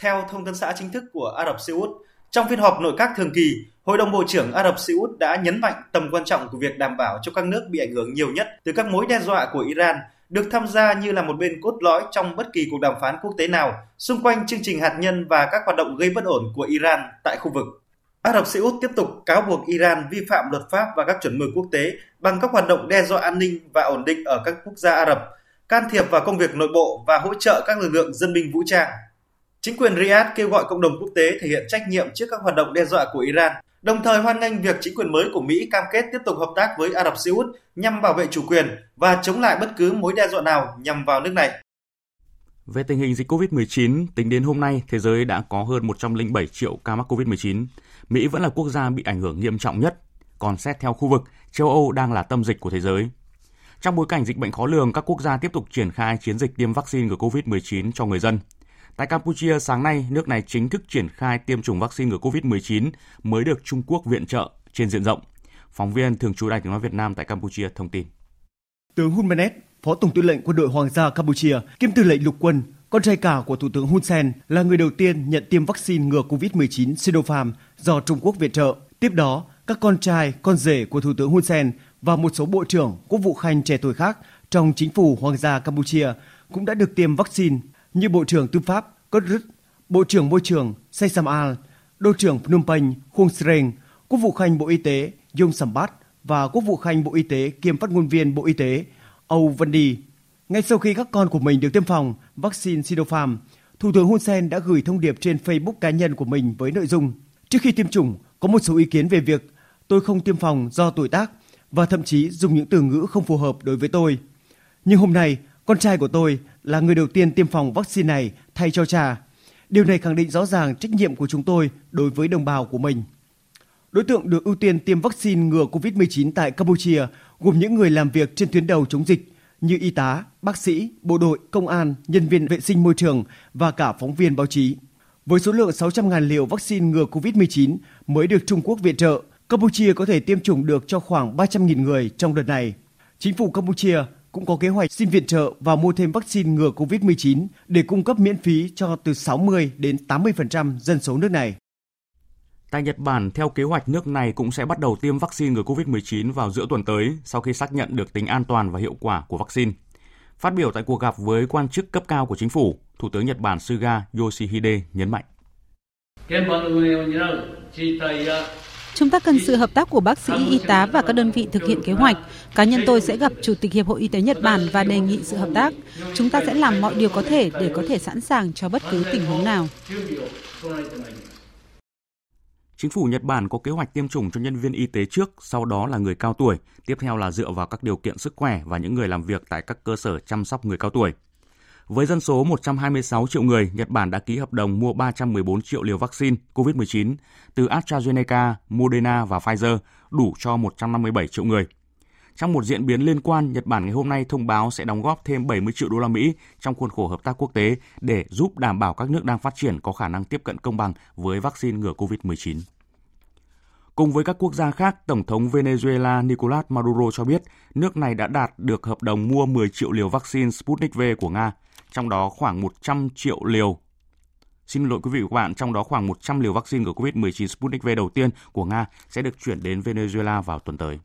Theo thông tấn xã chính thức của Ả Rập Xê Út, trong phiên họp nội các thường kỳ, Hội đồng Bộ trưởng Ả Rập Xê Út đã nhấn mạnh tầm quan trọng của việc đảm bảo cho các nước bị ảnh hưởng nhiều nhất từ các mối đe dọa của Iran được tham gia như là một bên cốt lõi trong bất kỳ cuộc đàm phán quốc tế nào xung quanh chương trình hạt nhân và các hoạt động gây bất ổn của Iran tại khu vực. Ả Rập Xê Út tiếp tục cáo buộc Iran vi phạm luật pháp và các chuẩn mực quốc tế bằng các hoạt động đe dọa an ninh và ổn định ở các quốc gia Ả Rập, can thiệp vào công việc nội bộ và hỗ trợ các lực lượng dân binh vũ trang. Chính quyền Riyadh kêu gọi cộng đồng quốc tế thể hiện trách nhiệm trước các hoạt động đe dọa của Iran, đồng thời hoan nghênh việc chính quyền mới của Mỹ cam kết tiếp tục hợp tác với Ả Rập Xê Út nhằm bảo vệ chủ quyền và chống lại bất cứ mối đe dọa nào nhằm vào nước này. Về tình hình dịch COVID-19, tính đến hôm nay, thế giới đã có hơn 107 triệu ca mắc COVID-19. Mỹ vẫn là quốc gia bị ảnh hưởng nghiêm trọng nhất. Còn xét theo khu vực, châu Âu đang là tâm dịch của thế giới. Trong bối cảnh dịch bệnh khó lường, các quốc gia tiếp tục triển khai chiến dịch tiêm vaccine ngừa COVID-19 cho người dân. Tại Campuchia, sáng nay, nước này chính thức triển khai tiêm chủng vaccine ngừa COVID-19 mới được Trung Quốc viện trợ trên diện rộng. Phóng viên thường trú Đài tiếng nói Việt Nam tại Campuchia thông tin. Tướng Hun Manet, Phó Tổng tư lệnh Quân đội Hoàng gia Campuchia, kiêm tư lệnh lục quân, con trai cả của Thủ tướng Hun Sen là người đầu tiên nhận tiêm vaccine ngừa COVID-19 Sinopharm do Trung Quốc viện trợ. Tiếp đó, các con trai, con rể của Thủ tướng Hun Sen và một số bộ trưởng, quốc vụ khanh trẻ tuổi khác trong chính phủ Hoàng gia Campuchia cũng đã được tiêm vaccine như Bộ trưởng Tư pháp Cốt Rứt, Bộ trưởng Môi trường Say Al, Đô trưởng Phnom Penh Khuông Sreng, Quốc vụ Khanh Bộ Y tế Dung Sambat và Quốc vụ Khanh Bộ Y tế kiêm phát ngôn viên Bộ Y tế Âu Văn Đi. Ngay sau khi các con của mình được tiêm phòng vaccine Sinopharm, Thủ tướng Hun Sen đã gửi thông điệp trên Facebook cá nhân của mình với nội dung Trước khi tiêm chủng, có một số ý kiến về việc tôi không tiêm phòng do tuổi tác và thậm chí dùng những từ ngữ không phù hợp đối với tôi. Nhưng hôm nay, con trai của tôi là người đầu tiên tiêm phòng vaccine này thay cho cha. Điều này khẳng định rõ ràng trách nhiệm của chúng tôi đối với đồng bào của mình. Đối tượng được ưu tiên tiêm vaccine ngừa COVID-19 tại Campuchia gồm những người làm việc trên tuyến đầu chống dịch như y tá, bác sĩ, bộ đội, công an, nhân viên vệ sinh môi trường và cả phóng viên báo chí. Với số lượng 600.000 liều vaccine ngừa COVID-19 mới được Trung Quốc viện trợ, Campuchia có thể tiêm chủng được cho khoảng 300.000 người trong đợt này. Chính phủ Campuchia cũng có kế hoạch xin viện trợ và mua thêm vaccine ngừa COVID-19 để cung cấp miễn phí cho từ 60 đến 80% dân số nước này. Tại Nhật Bản, theo kế hoạch, nước này cũng sẽ bắt đầu tiêm vaccine ngừa COVID-19 vào giữa tuần tới sau khi xác nhận được tính an toàn và hiệu quả của vaccine. Phát biểu tại cuộc gặp với quan chức cấp cao của chính phủ, Thủ tướng Nhật Bản Suga Yoshihide nhấn mạnh. Chúng ta cần sự hợp tác của bác sĩ, y tá và các đơn vị thực hiện kế hoạch. Cá nhân tôi sẽ gặp Chủ tịch Hiệp hội Y tế Nhật Bản và đề nghị sự hợp tác. Chúng ta sẽ làm mọi điều có thể để có thể sẵn sàng cho bất cứ tình huống nào. Chính phủ Nhật Bản có kế hoạch tiêm chủng cho nhân viên y tế trước, sau đó là người cao tuổi, tiếp theo là dựa vào các điều kiện sức khỏe và những người làm việc tại các cơ sở chăm sóc người cao tuổi. Với dân số 126 triệu người, Nhật Bản đã ký hợp đồng mua 314 triệu liều vaccine COVID-19 từ AstraZeneca, Moderna và Pfizer, đủ cho 157 triệu người. Trong một diễn biến liên quan, Nhật Bản ngày hôm nay thông báo sẽ đóng góp thêm 70 triệu đô la Mỹ trong khuôn khổ hợp tác quốc tế để giúp đảm bảo các nước đang phát triển có khả năng tiếp cận công bằng với vaccine ngừa COVID-19. Cùng với các quốc gia khác, Tổng thống Venezuela Nicolas Maduro cho biết nước này đã đạt được hợp đồng mua 10 triệu liều vaccine Sputnik V của Nga, trong đó khoảng 100 triệu liều Xin lỗi quý vị và các bạn, trong đó khoảng 100 liều vaccine của COVID-19 Sputnik V đầu tiên của Nga sẽ được chuyển đến Venezuela vào tuần tới.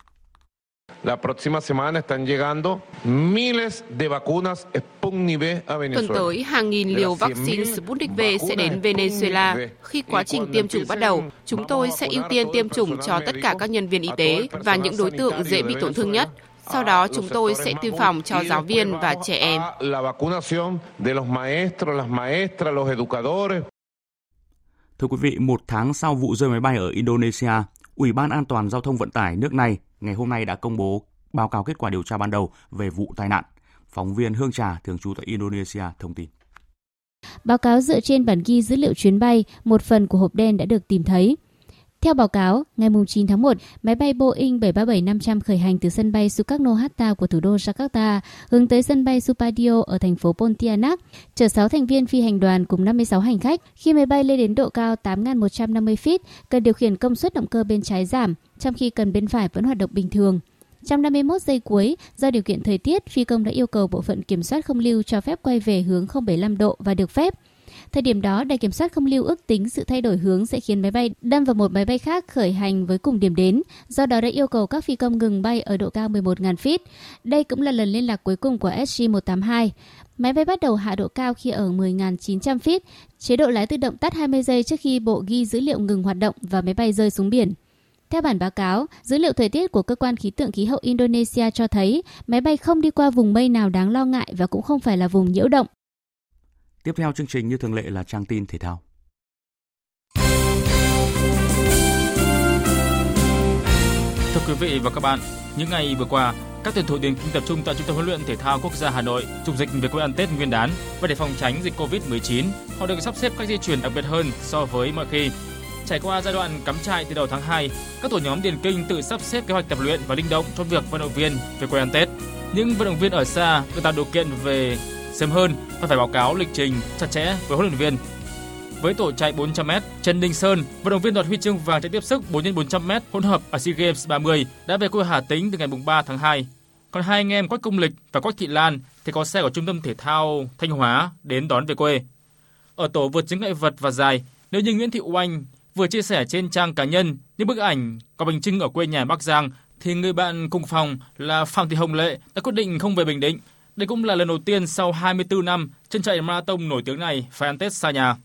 La próxima semana están llegando miles de vacunas Sputnik V a Venezuela. Tuần tới, hàng nghìn liều vaccine Sputnik V sẽ đến Venezuela. Khi quá trình tiêm chủng bắt đầu, chúng tôi sẽ ưu tiên tiêm chủng cho tất cả các nhân viên y tế và những đối tượng dễ bị tổn thương nhất. Sau đó chúng tôi sẽ tiêm phòng cho giáo viên và trẻ em. La vacunación de los maestros, las maestras, los educadores. Thưa quý vị, một tháng sau vụ rơi máy bay ở Indonesia, Ủy ban An toàn Giao thông Vận tải nước này ngày hôm nay đã công bố báo cáo kết quả điều tra ban đầu về vụ tai nạn. Phóng viên Hương Trà, thường trú tại Indonesia, thông tin. Báo cáo dựa trên bản ghi dữ liệu chuyến bay, một phần của hộp đen đã được tìm thấy. Theo báo cáo, ngày 9 tháng 1, máy bay Boeing 737-500 khởi hành từ sân bay Sukarno-Hatta của thủ đô Jakarta hướng tới sân bay Supadio ở thành phố Pontianak, chở 6 thành viên phi hành đoàn cùng 56 hành khách. Khi máy bay lên đến độ cao 8.150 feet, cần điều khiển công suất động cơ bên trái giảm, trong khi cần bên phải vẫn hoạt động bình thường. Trong 51 giây cuối, do điều kiện thời tiết, phi công đã yêu cầu bộ phận kiểm soát không lưu cho phép quay về hướng 075 độ và được phép. Thời điểm đó, đài kiểm soát không lưu ước tính sự thay đổi hướng sẽ khiến máy bay đâm vào một máy bay khác khởi hành với cùng điểm đến, do đó đã yêu cầu các phi công ngừng bay ở độ cao 11.000 feet. Đây cũng là lần liên lạc cuối cùng của SG-182. Máy bay bắt đầu hạ độ cao khi ở 10.900 feet, chế độ lái tự động tắt 20 giây trước khi bộ ghi dữ liệu ngừng hoạt động và máy bay rơi xuống biển. Theo bản báo cáo, dữ liệu thời tiết của cơ quan khí tượng khí hậu Indonesia cho thấy máy bay không đi qua vùng mây nào đáng lo ngại và cũng không phải là vùng nhiễu động. Tiếp theo chương trình như thường lệ là trang tin thể thao. Thưa quý vị và các bạn, những ngày vừa qua, các tuyển thủ điền kinh tập trung tại Trung tâm huấn luyện thể thao quốc gia Hà Nội trục dịch về quê ăn Tết Nguyên đán và để phòng tránh dịch Covid-19, họ được sắp xếp các di chuyển đặc biệt hơn so với mọi khi. Trải qua giai đoạn cắm trại từ đầu tháng 2, các tổ nhóm điền kinh tự sắp xếp kế hoạch tập luyện và linh động cho việc vận động viên về quê ăn Tết. Những vận động viên ở xa được tạo điều kiện về sớm hơn và phải báo cáo lịch trình chặt chẽ với huấn luyện viên. Với tổ chạy 400m, Trần Đình Sơn, vận động viên đoạt huy chương vàng chạy tiếp sức 4x400m hỗn hợp ở SEA Games 30 đã về quê Hà Tĩnh từ ngày 3 tháng 2. Còn hai anh em Quách Công Lịch và Quách Thị Lan thì có xe của Trung tâm Thể thao Thanh Hóa đến đón về quê. Ở tổ vượt chứng ngại vật và dài, nếu như Nguyễn Thị Oanh vừa chia sẻ trên trang cá nhân những bức ảnh có bánh trưng ở quê nhà Bắc Giang thì người bạn cùng phòng là Phạm Thị Hồng Lệ đã quyết định không về Bình Định. Đây cũng là lần đầu tiên sau 24 năm chân chạy marathon nổi tiếng này phải ăn Tết xa nhà.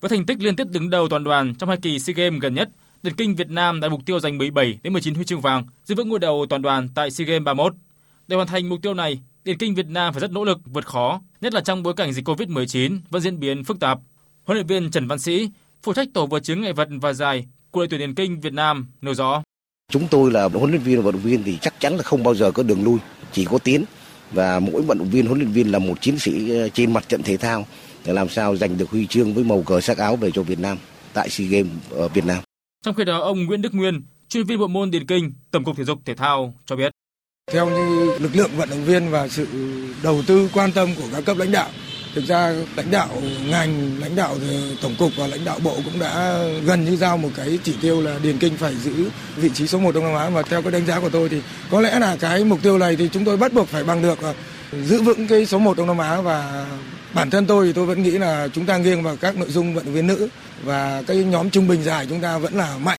Với thành tích liên tiếp đứng đầu toàn đoàn trong hai kỳ SEA Games gần nhất, Điền Kinh Việt Nam đã mục tiêu giành 17 đến 19 huy chương vàng, giữ vững ngôi đầu toàn đoàn tại SEA Games 31. Để hoàn thành mục tiêu này, Điền Kinh Việt Nam phải rất nỗ lực vượt khó, nhất là trong bối cảnh dịch Covid-19 vẫn diễn biến phức tạp. Huấn luyện viên Trần Văn Sĩ, phụ trách tổ vượt chướng ngại vật và dài của đội tuyển Điền Kinh Việt Nam nêu rõ. Chúng tôi là huấn luyện viên và vận động viên thì chắc chắn là không bao giờ có đường lui, chỉ có tiến và mỗi vận động viên huấn luyện viên là một chiến sĩ ờ, trên mặt trận thể thao để làm sao giành được huy chương với màu cờ sắc áo về cho Việt Nam tại SEA Games ở Việt Nam. Trong khi đó, ông Nguyễn Đức Nguyên, chuyên viên bộ môn điền kinh, Tổng cục Thể dục Thể thao cho biết. Theo như lực lượng vận động viên và sự đầu tư quan tâm của các cấp lãnh đạo, thực ra lãnh đạo ngành, lãnh đạo tổng cục và lãnh đạo bộ cũng đã gần như giao một cái chỉ tiêu là điền kinh phải giữ vị trí số 1 Đông Nam Á và theo cái đánh giá của tôi thì có lẽ là cái mục tiêu này thì chúng tôi bắt buộc phải bằng được ờ, giữ vững cái số 1 Đông Nam Á và bản thân tôi thì tôi vẫn nghĩ là chúng ta nghiêng vào các nội dung vận động viên nữ và cái nhóm trung bình dài chúng ta vẫn là mạnh.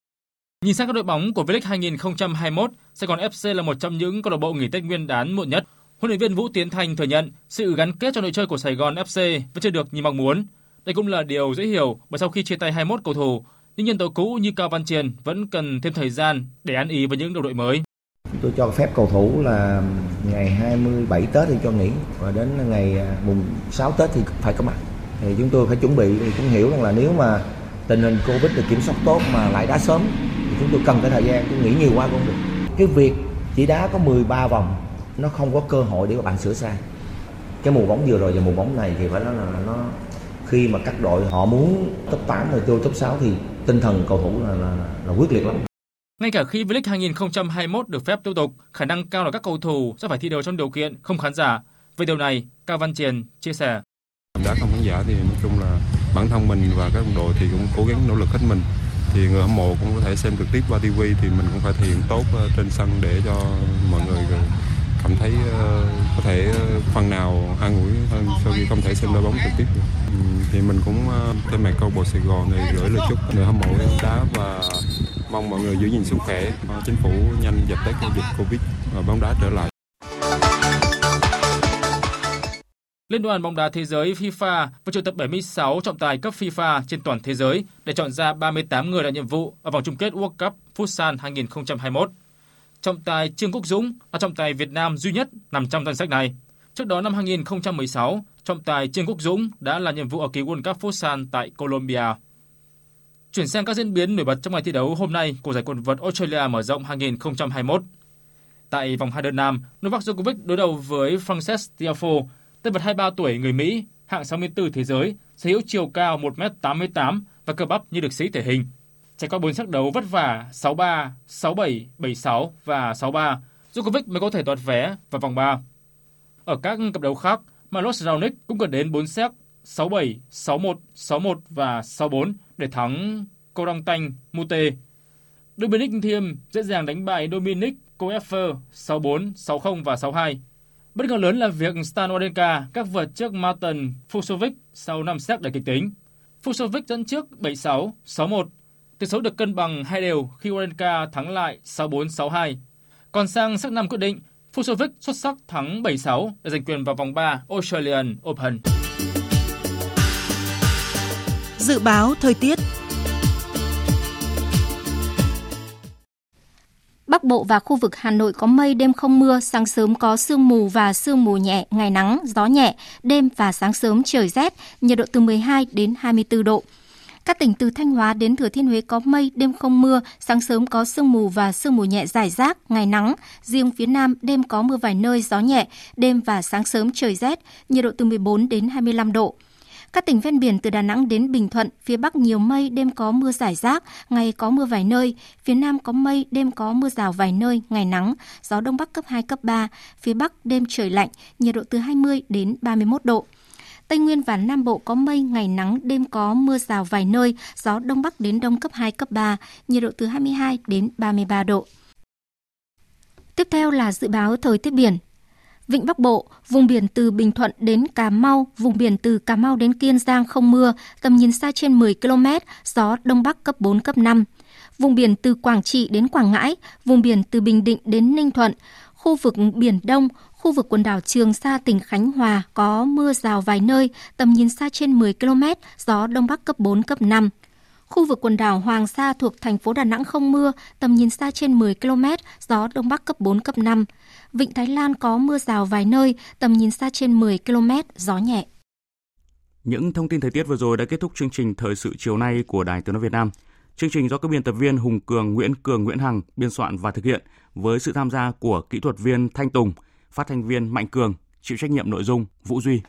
Nhìn sang các đội bóng của V-League 2021, Sài Gòn FC là một trong những câu lạc bộ nghỉ Tết Nguyên đán muộn nhất. Huấn luyện viên Vũ Tiến Thành thừa nhận sự gắn kết trong đội chơi của Sài Gòn FC vẫn chưa được như mong muốn. Đây cũng là điều dễ hiểu bởi sau khi chia tay 21 cầu thủ, những nhân tố cũ như Cao Văn Triền vẫn cần thêm thời gian để ăn ý với những đồng đội mới. Tôi cho phép cầu thủ là ngày 27 Tết thì cho nghỉ và đến ngày à, mùng 6 Tết thì phải có mặt. Thì chúng tôi phải chuẩn bị thì cũng hiểu rằng là nếu mà tình hình Covid được kiểm soát tốt mà lại đá sớm thì chúng tôi cần cái thời gian tôi nghĩ nhiều quá cũng được. Cái việc chỉ đá có 13 vòng nó không có cơ hội để các bạn sửa sai. Cái mùa bóng vừa rồi và mùa bóng này thì phải nói là nó khi mà các đội họ muốn top 8 rồi tôi top 6 thì tinh thần cầu thủ là, là, là quyết liệt lắm. Ngay cả khi V-League 2021 được phép tiếp tục, khả năng cao là các cầu thủ sẽ phải thi đấu trong điều kiện không khán giả. Về điều này, Cao Văn Triền chia sẻ. Đá không khán giả thì nói chung là bản thân mình và các đồng đội thì cũng cố gắng nỗ lực hết mình. Thì người hâm mộ cũng có thể xem trực tiếp qua TV thì mình cũng phải thể hiện tốt ờ, trên sân để cho mọi người cảm thấy ờ, có thể ờ, phần nào an ủi hơn sau khi không thể xem đá bóng trực tiếp thì mình cũng ờ, thay mặt câu bộ Sài Gòn này gửi lời chúc người hâm mộ đá và mong mọi người giữ gìn sức khỏe, chính phủ nhanh dập tắt dịch Covid và bóng đá trở lại. Liên đoàn bóng đá thế giới FIFA vừa triệu tập 76 trọng tài cấp FIFA trên toàn thế giới để chọn ra 38 người làm nhiệm vụ ở vòng chung kết World Cup Futsal 2021. Trọng tài Trương Quốc Dũng là trọng tài Việt Nam duy nhất nằm trong danh sách này. Trước đó năm 2016, trọng tài Trương Quốc Dũng đã làm nhiệm vụ ở kỳ World Cup Futsal tại Colombia. Chuyển sang các diễn biến nổi bật trong ngày thi đấu hôm nay của giải quần vợt Australia mở rộng 2021. Tại vòng hai đơn nam, Novak Djokovic đối đầu với Frances Tiafoe, tay vợt 23 tuổi người Mỹ, hạng 64 thế giới, sở hữu chiều cao 1m88 và cơ bắp như được sĩ thể hình. Trải qua 4 trận đấu vất vả 6-3, 6-7, 7-6 và 6-3, Djokovic mới có thể đoạt vé vào vòng 3. Ở các cặp đấu khác, Milos Raonic cũng cần đến 4 set 6-7, 6-1, 6-1 và 6-4 để thắng Korantanh Mute. Dominic Thiem dễ dàng đánh bại Dominic Koeffer 6-4, 6-0 và 6-2. Bất ngờ lớn là việc Stan Wawrinka các vợt trước Martin Fusovic sau 5 set đầy kịch tính. Fusovic dẫn trước 7-6, 6-1. Tỷ số được cân bằng hai đều khi Wawrinka thắng lại 6-4, 6-2. Còn sang set 5 quyết định, Fusovic xuất sắc thắng 7-6 để giành quyền vào vòng 3 Australian Open. Dự báo thời tiết Bắc Bộ và khu vực Hà Nội có mây, đêm không mưa, sáng sớm có sương mù và sương mù nhẹ, ngày nắng, gió nhẹ, đêm và sáng sớm trời rét, nhiệt độ từ 12 đến 24 độ. Các tỉnh từ Thanh Hóa đến Thừa Thiên Huế có mây, đêm không mưa, sáng sớm có sương mù và sương mù nhẹ rải rác, ngày nắng. Riêng phía Nam đêm có mưa vài nơi, gió nhẹ, đêm và sáng sớm trời rét, nhiệt độ từ 14 đến 25 độ. Các tỉnh ven biển từ Đà Nẵng đến Bình Thuận, phía Bắc nhiều mây, đêm có mưa rải rác, ngày có mưa vài nơi. Phía Nam có mây, đêm có mưa rào vài nơi, ngày nắng, gió Đông Bắc cấp 2, cấp 3. Phía Bắc đêm trời lạnh, nhiệt độ từ 20 đến 31 độ. Tây Nguyên và Nam Bộ có mây, ngày nắng, đêm có mưa rào vài nơi, gió Đông Bắc đến Đông cấp 2, cấp 3, nhiệt độ từ 22 đến 33 độ. Tiếp theo là dự báo thời tiết biển. Vịnh Bắc Bộ, vùng biển từ Bình Thuận đến Cà Mau, vùng biển từ Cà Mau đến Kiên Giang không mưa, tầm nhìn xa trên 10 km, gió Đông Bắc cấp 4, cấp 5. Vùng biển từ Quảng Trị đến Quảng Ngãi, vùng biển từ Bình Định đến Ninh Thuận, khu vực Biển Đông, khu vực quần đảo Trường Sa tỉnh Khánh Hòa có mưa rào vài nơi, tầm nhìn xa trên 10 km, gió Đông Bắc cấp 4, cấp 5. Khu vực quần đảo Hoàng Sa thuộc thành phố Đà Nẵng không mưa, tầm nhìn xa trên 10 km, gió Đông Bắc cấp 4, cấp 5. Vịnh Thái Lan có mưa rào vài nơi, tầm nhìn xa trên 10 km, gió nhẹ. Những thông tin thời tiết vừa rồi đã kết thúc chương trình Thời sự chiều nay của Đài Tiếng Nói Việt Nam. Chương trình do các biên tập viên Hùng Cường, Nguyễn Cường, Nguyễn Hằng biên soạn và thực hiện với sự tham gia của kỹ thuật viên Thanh Tùng, phát thanh viên Mạnh Cường, chịu trách nhiệm nội dung Vũ Duy.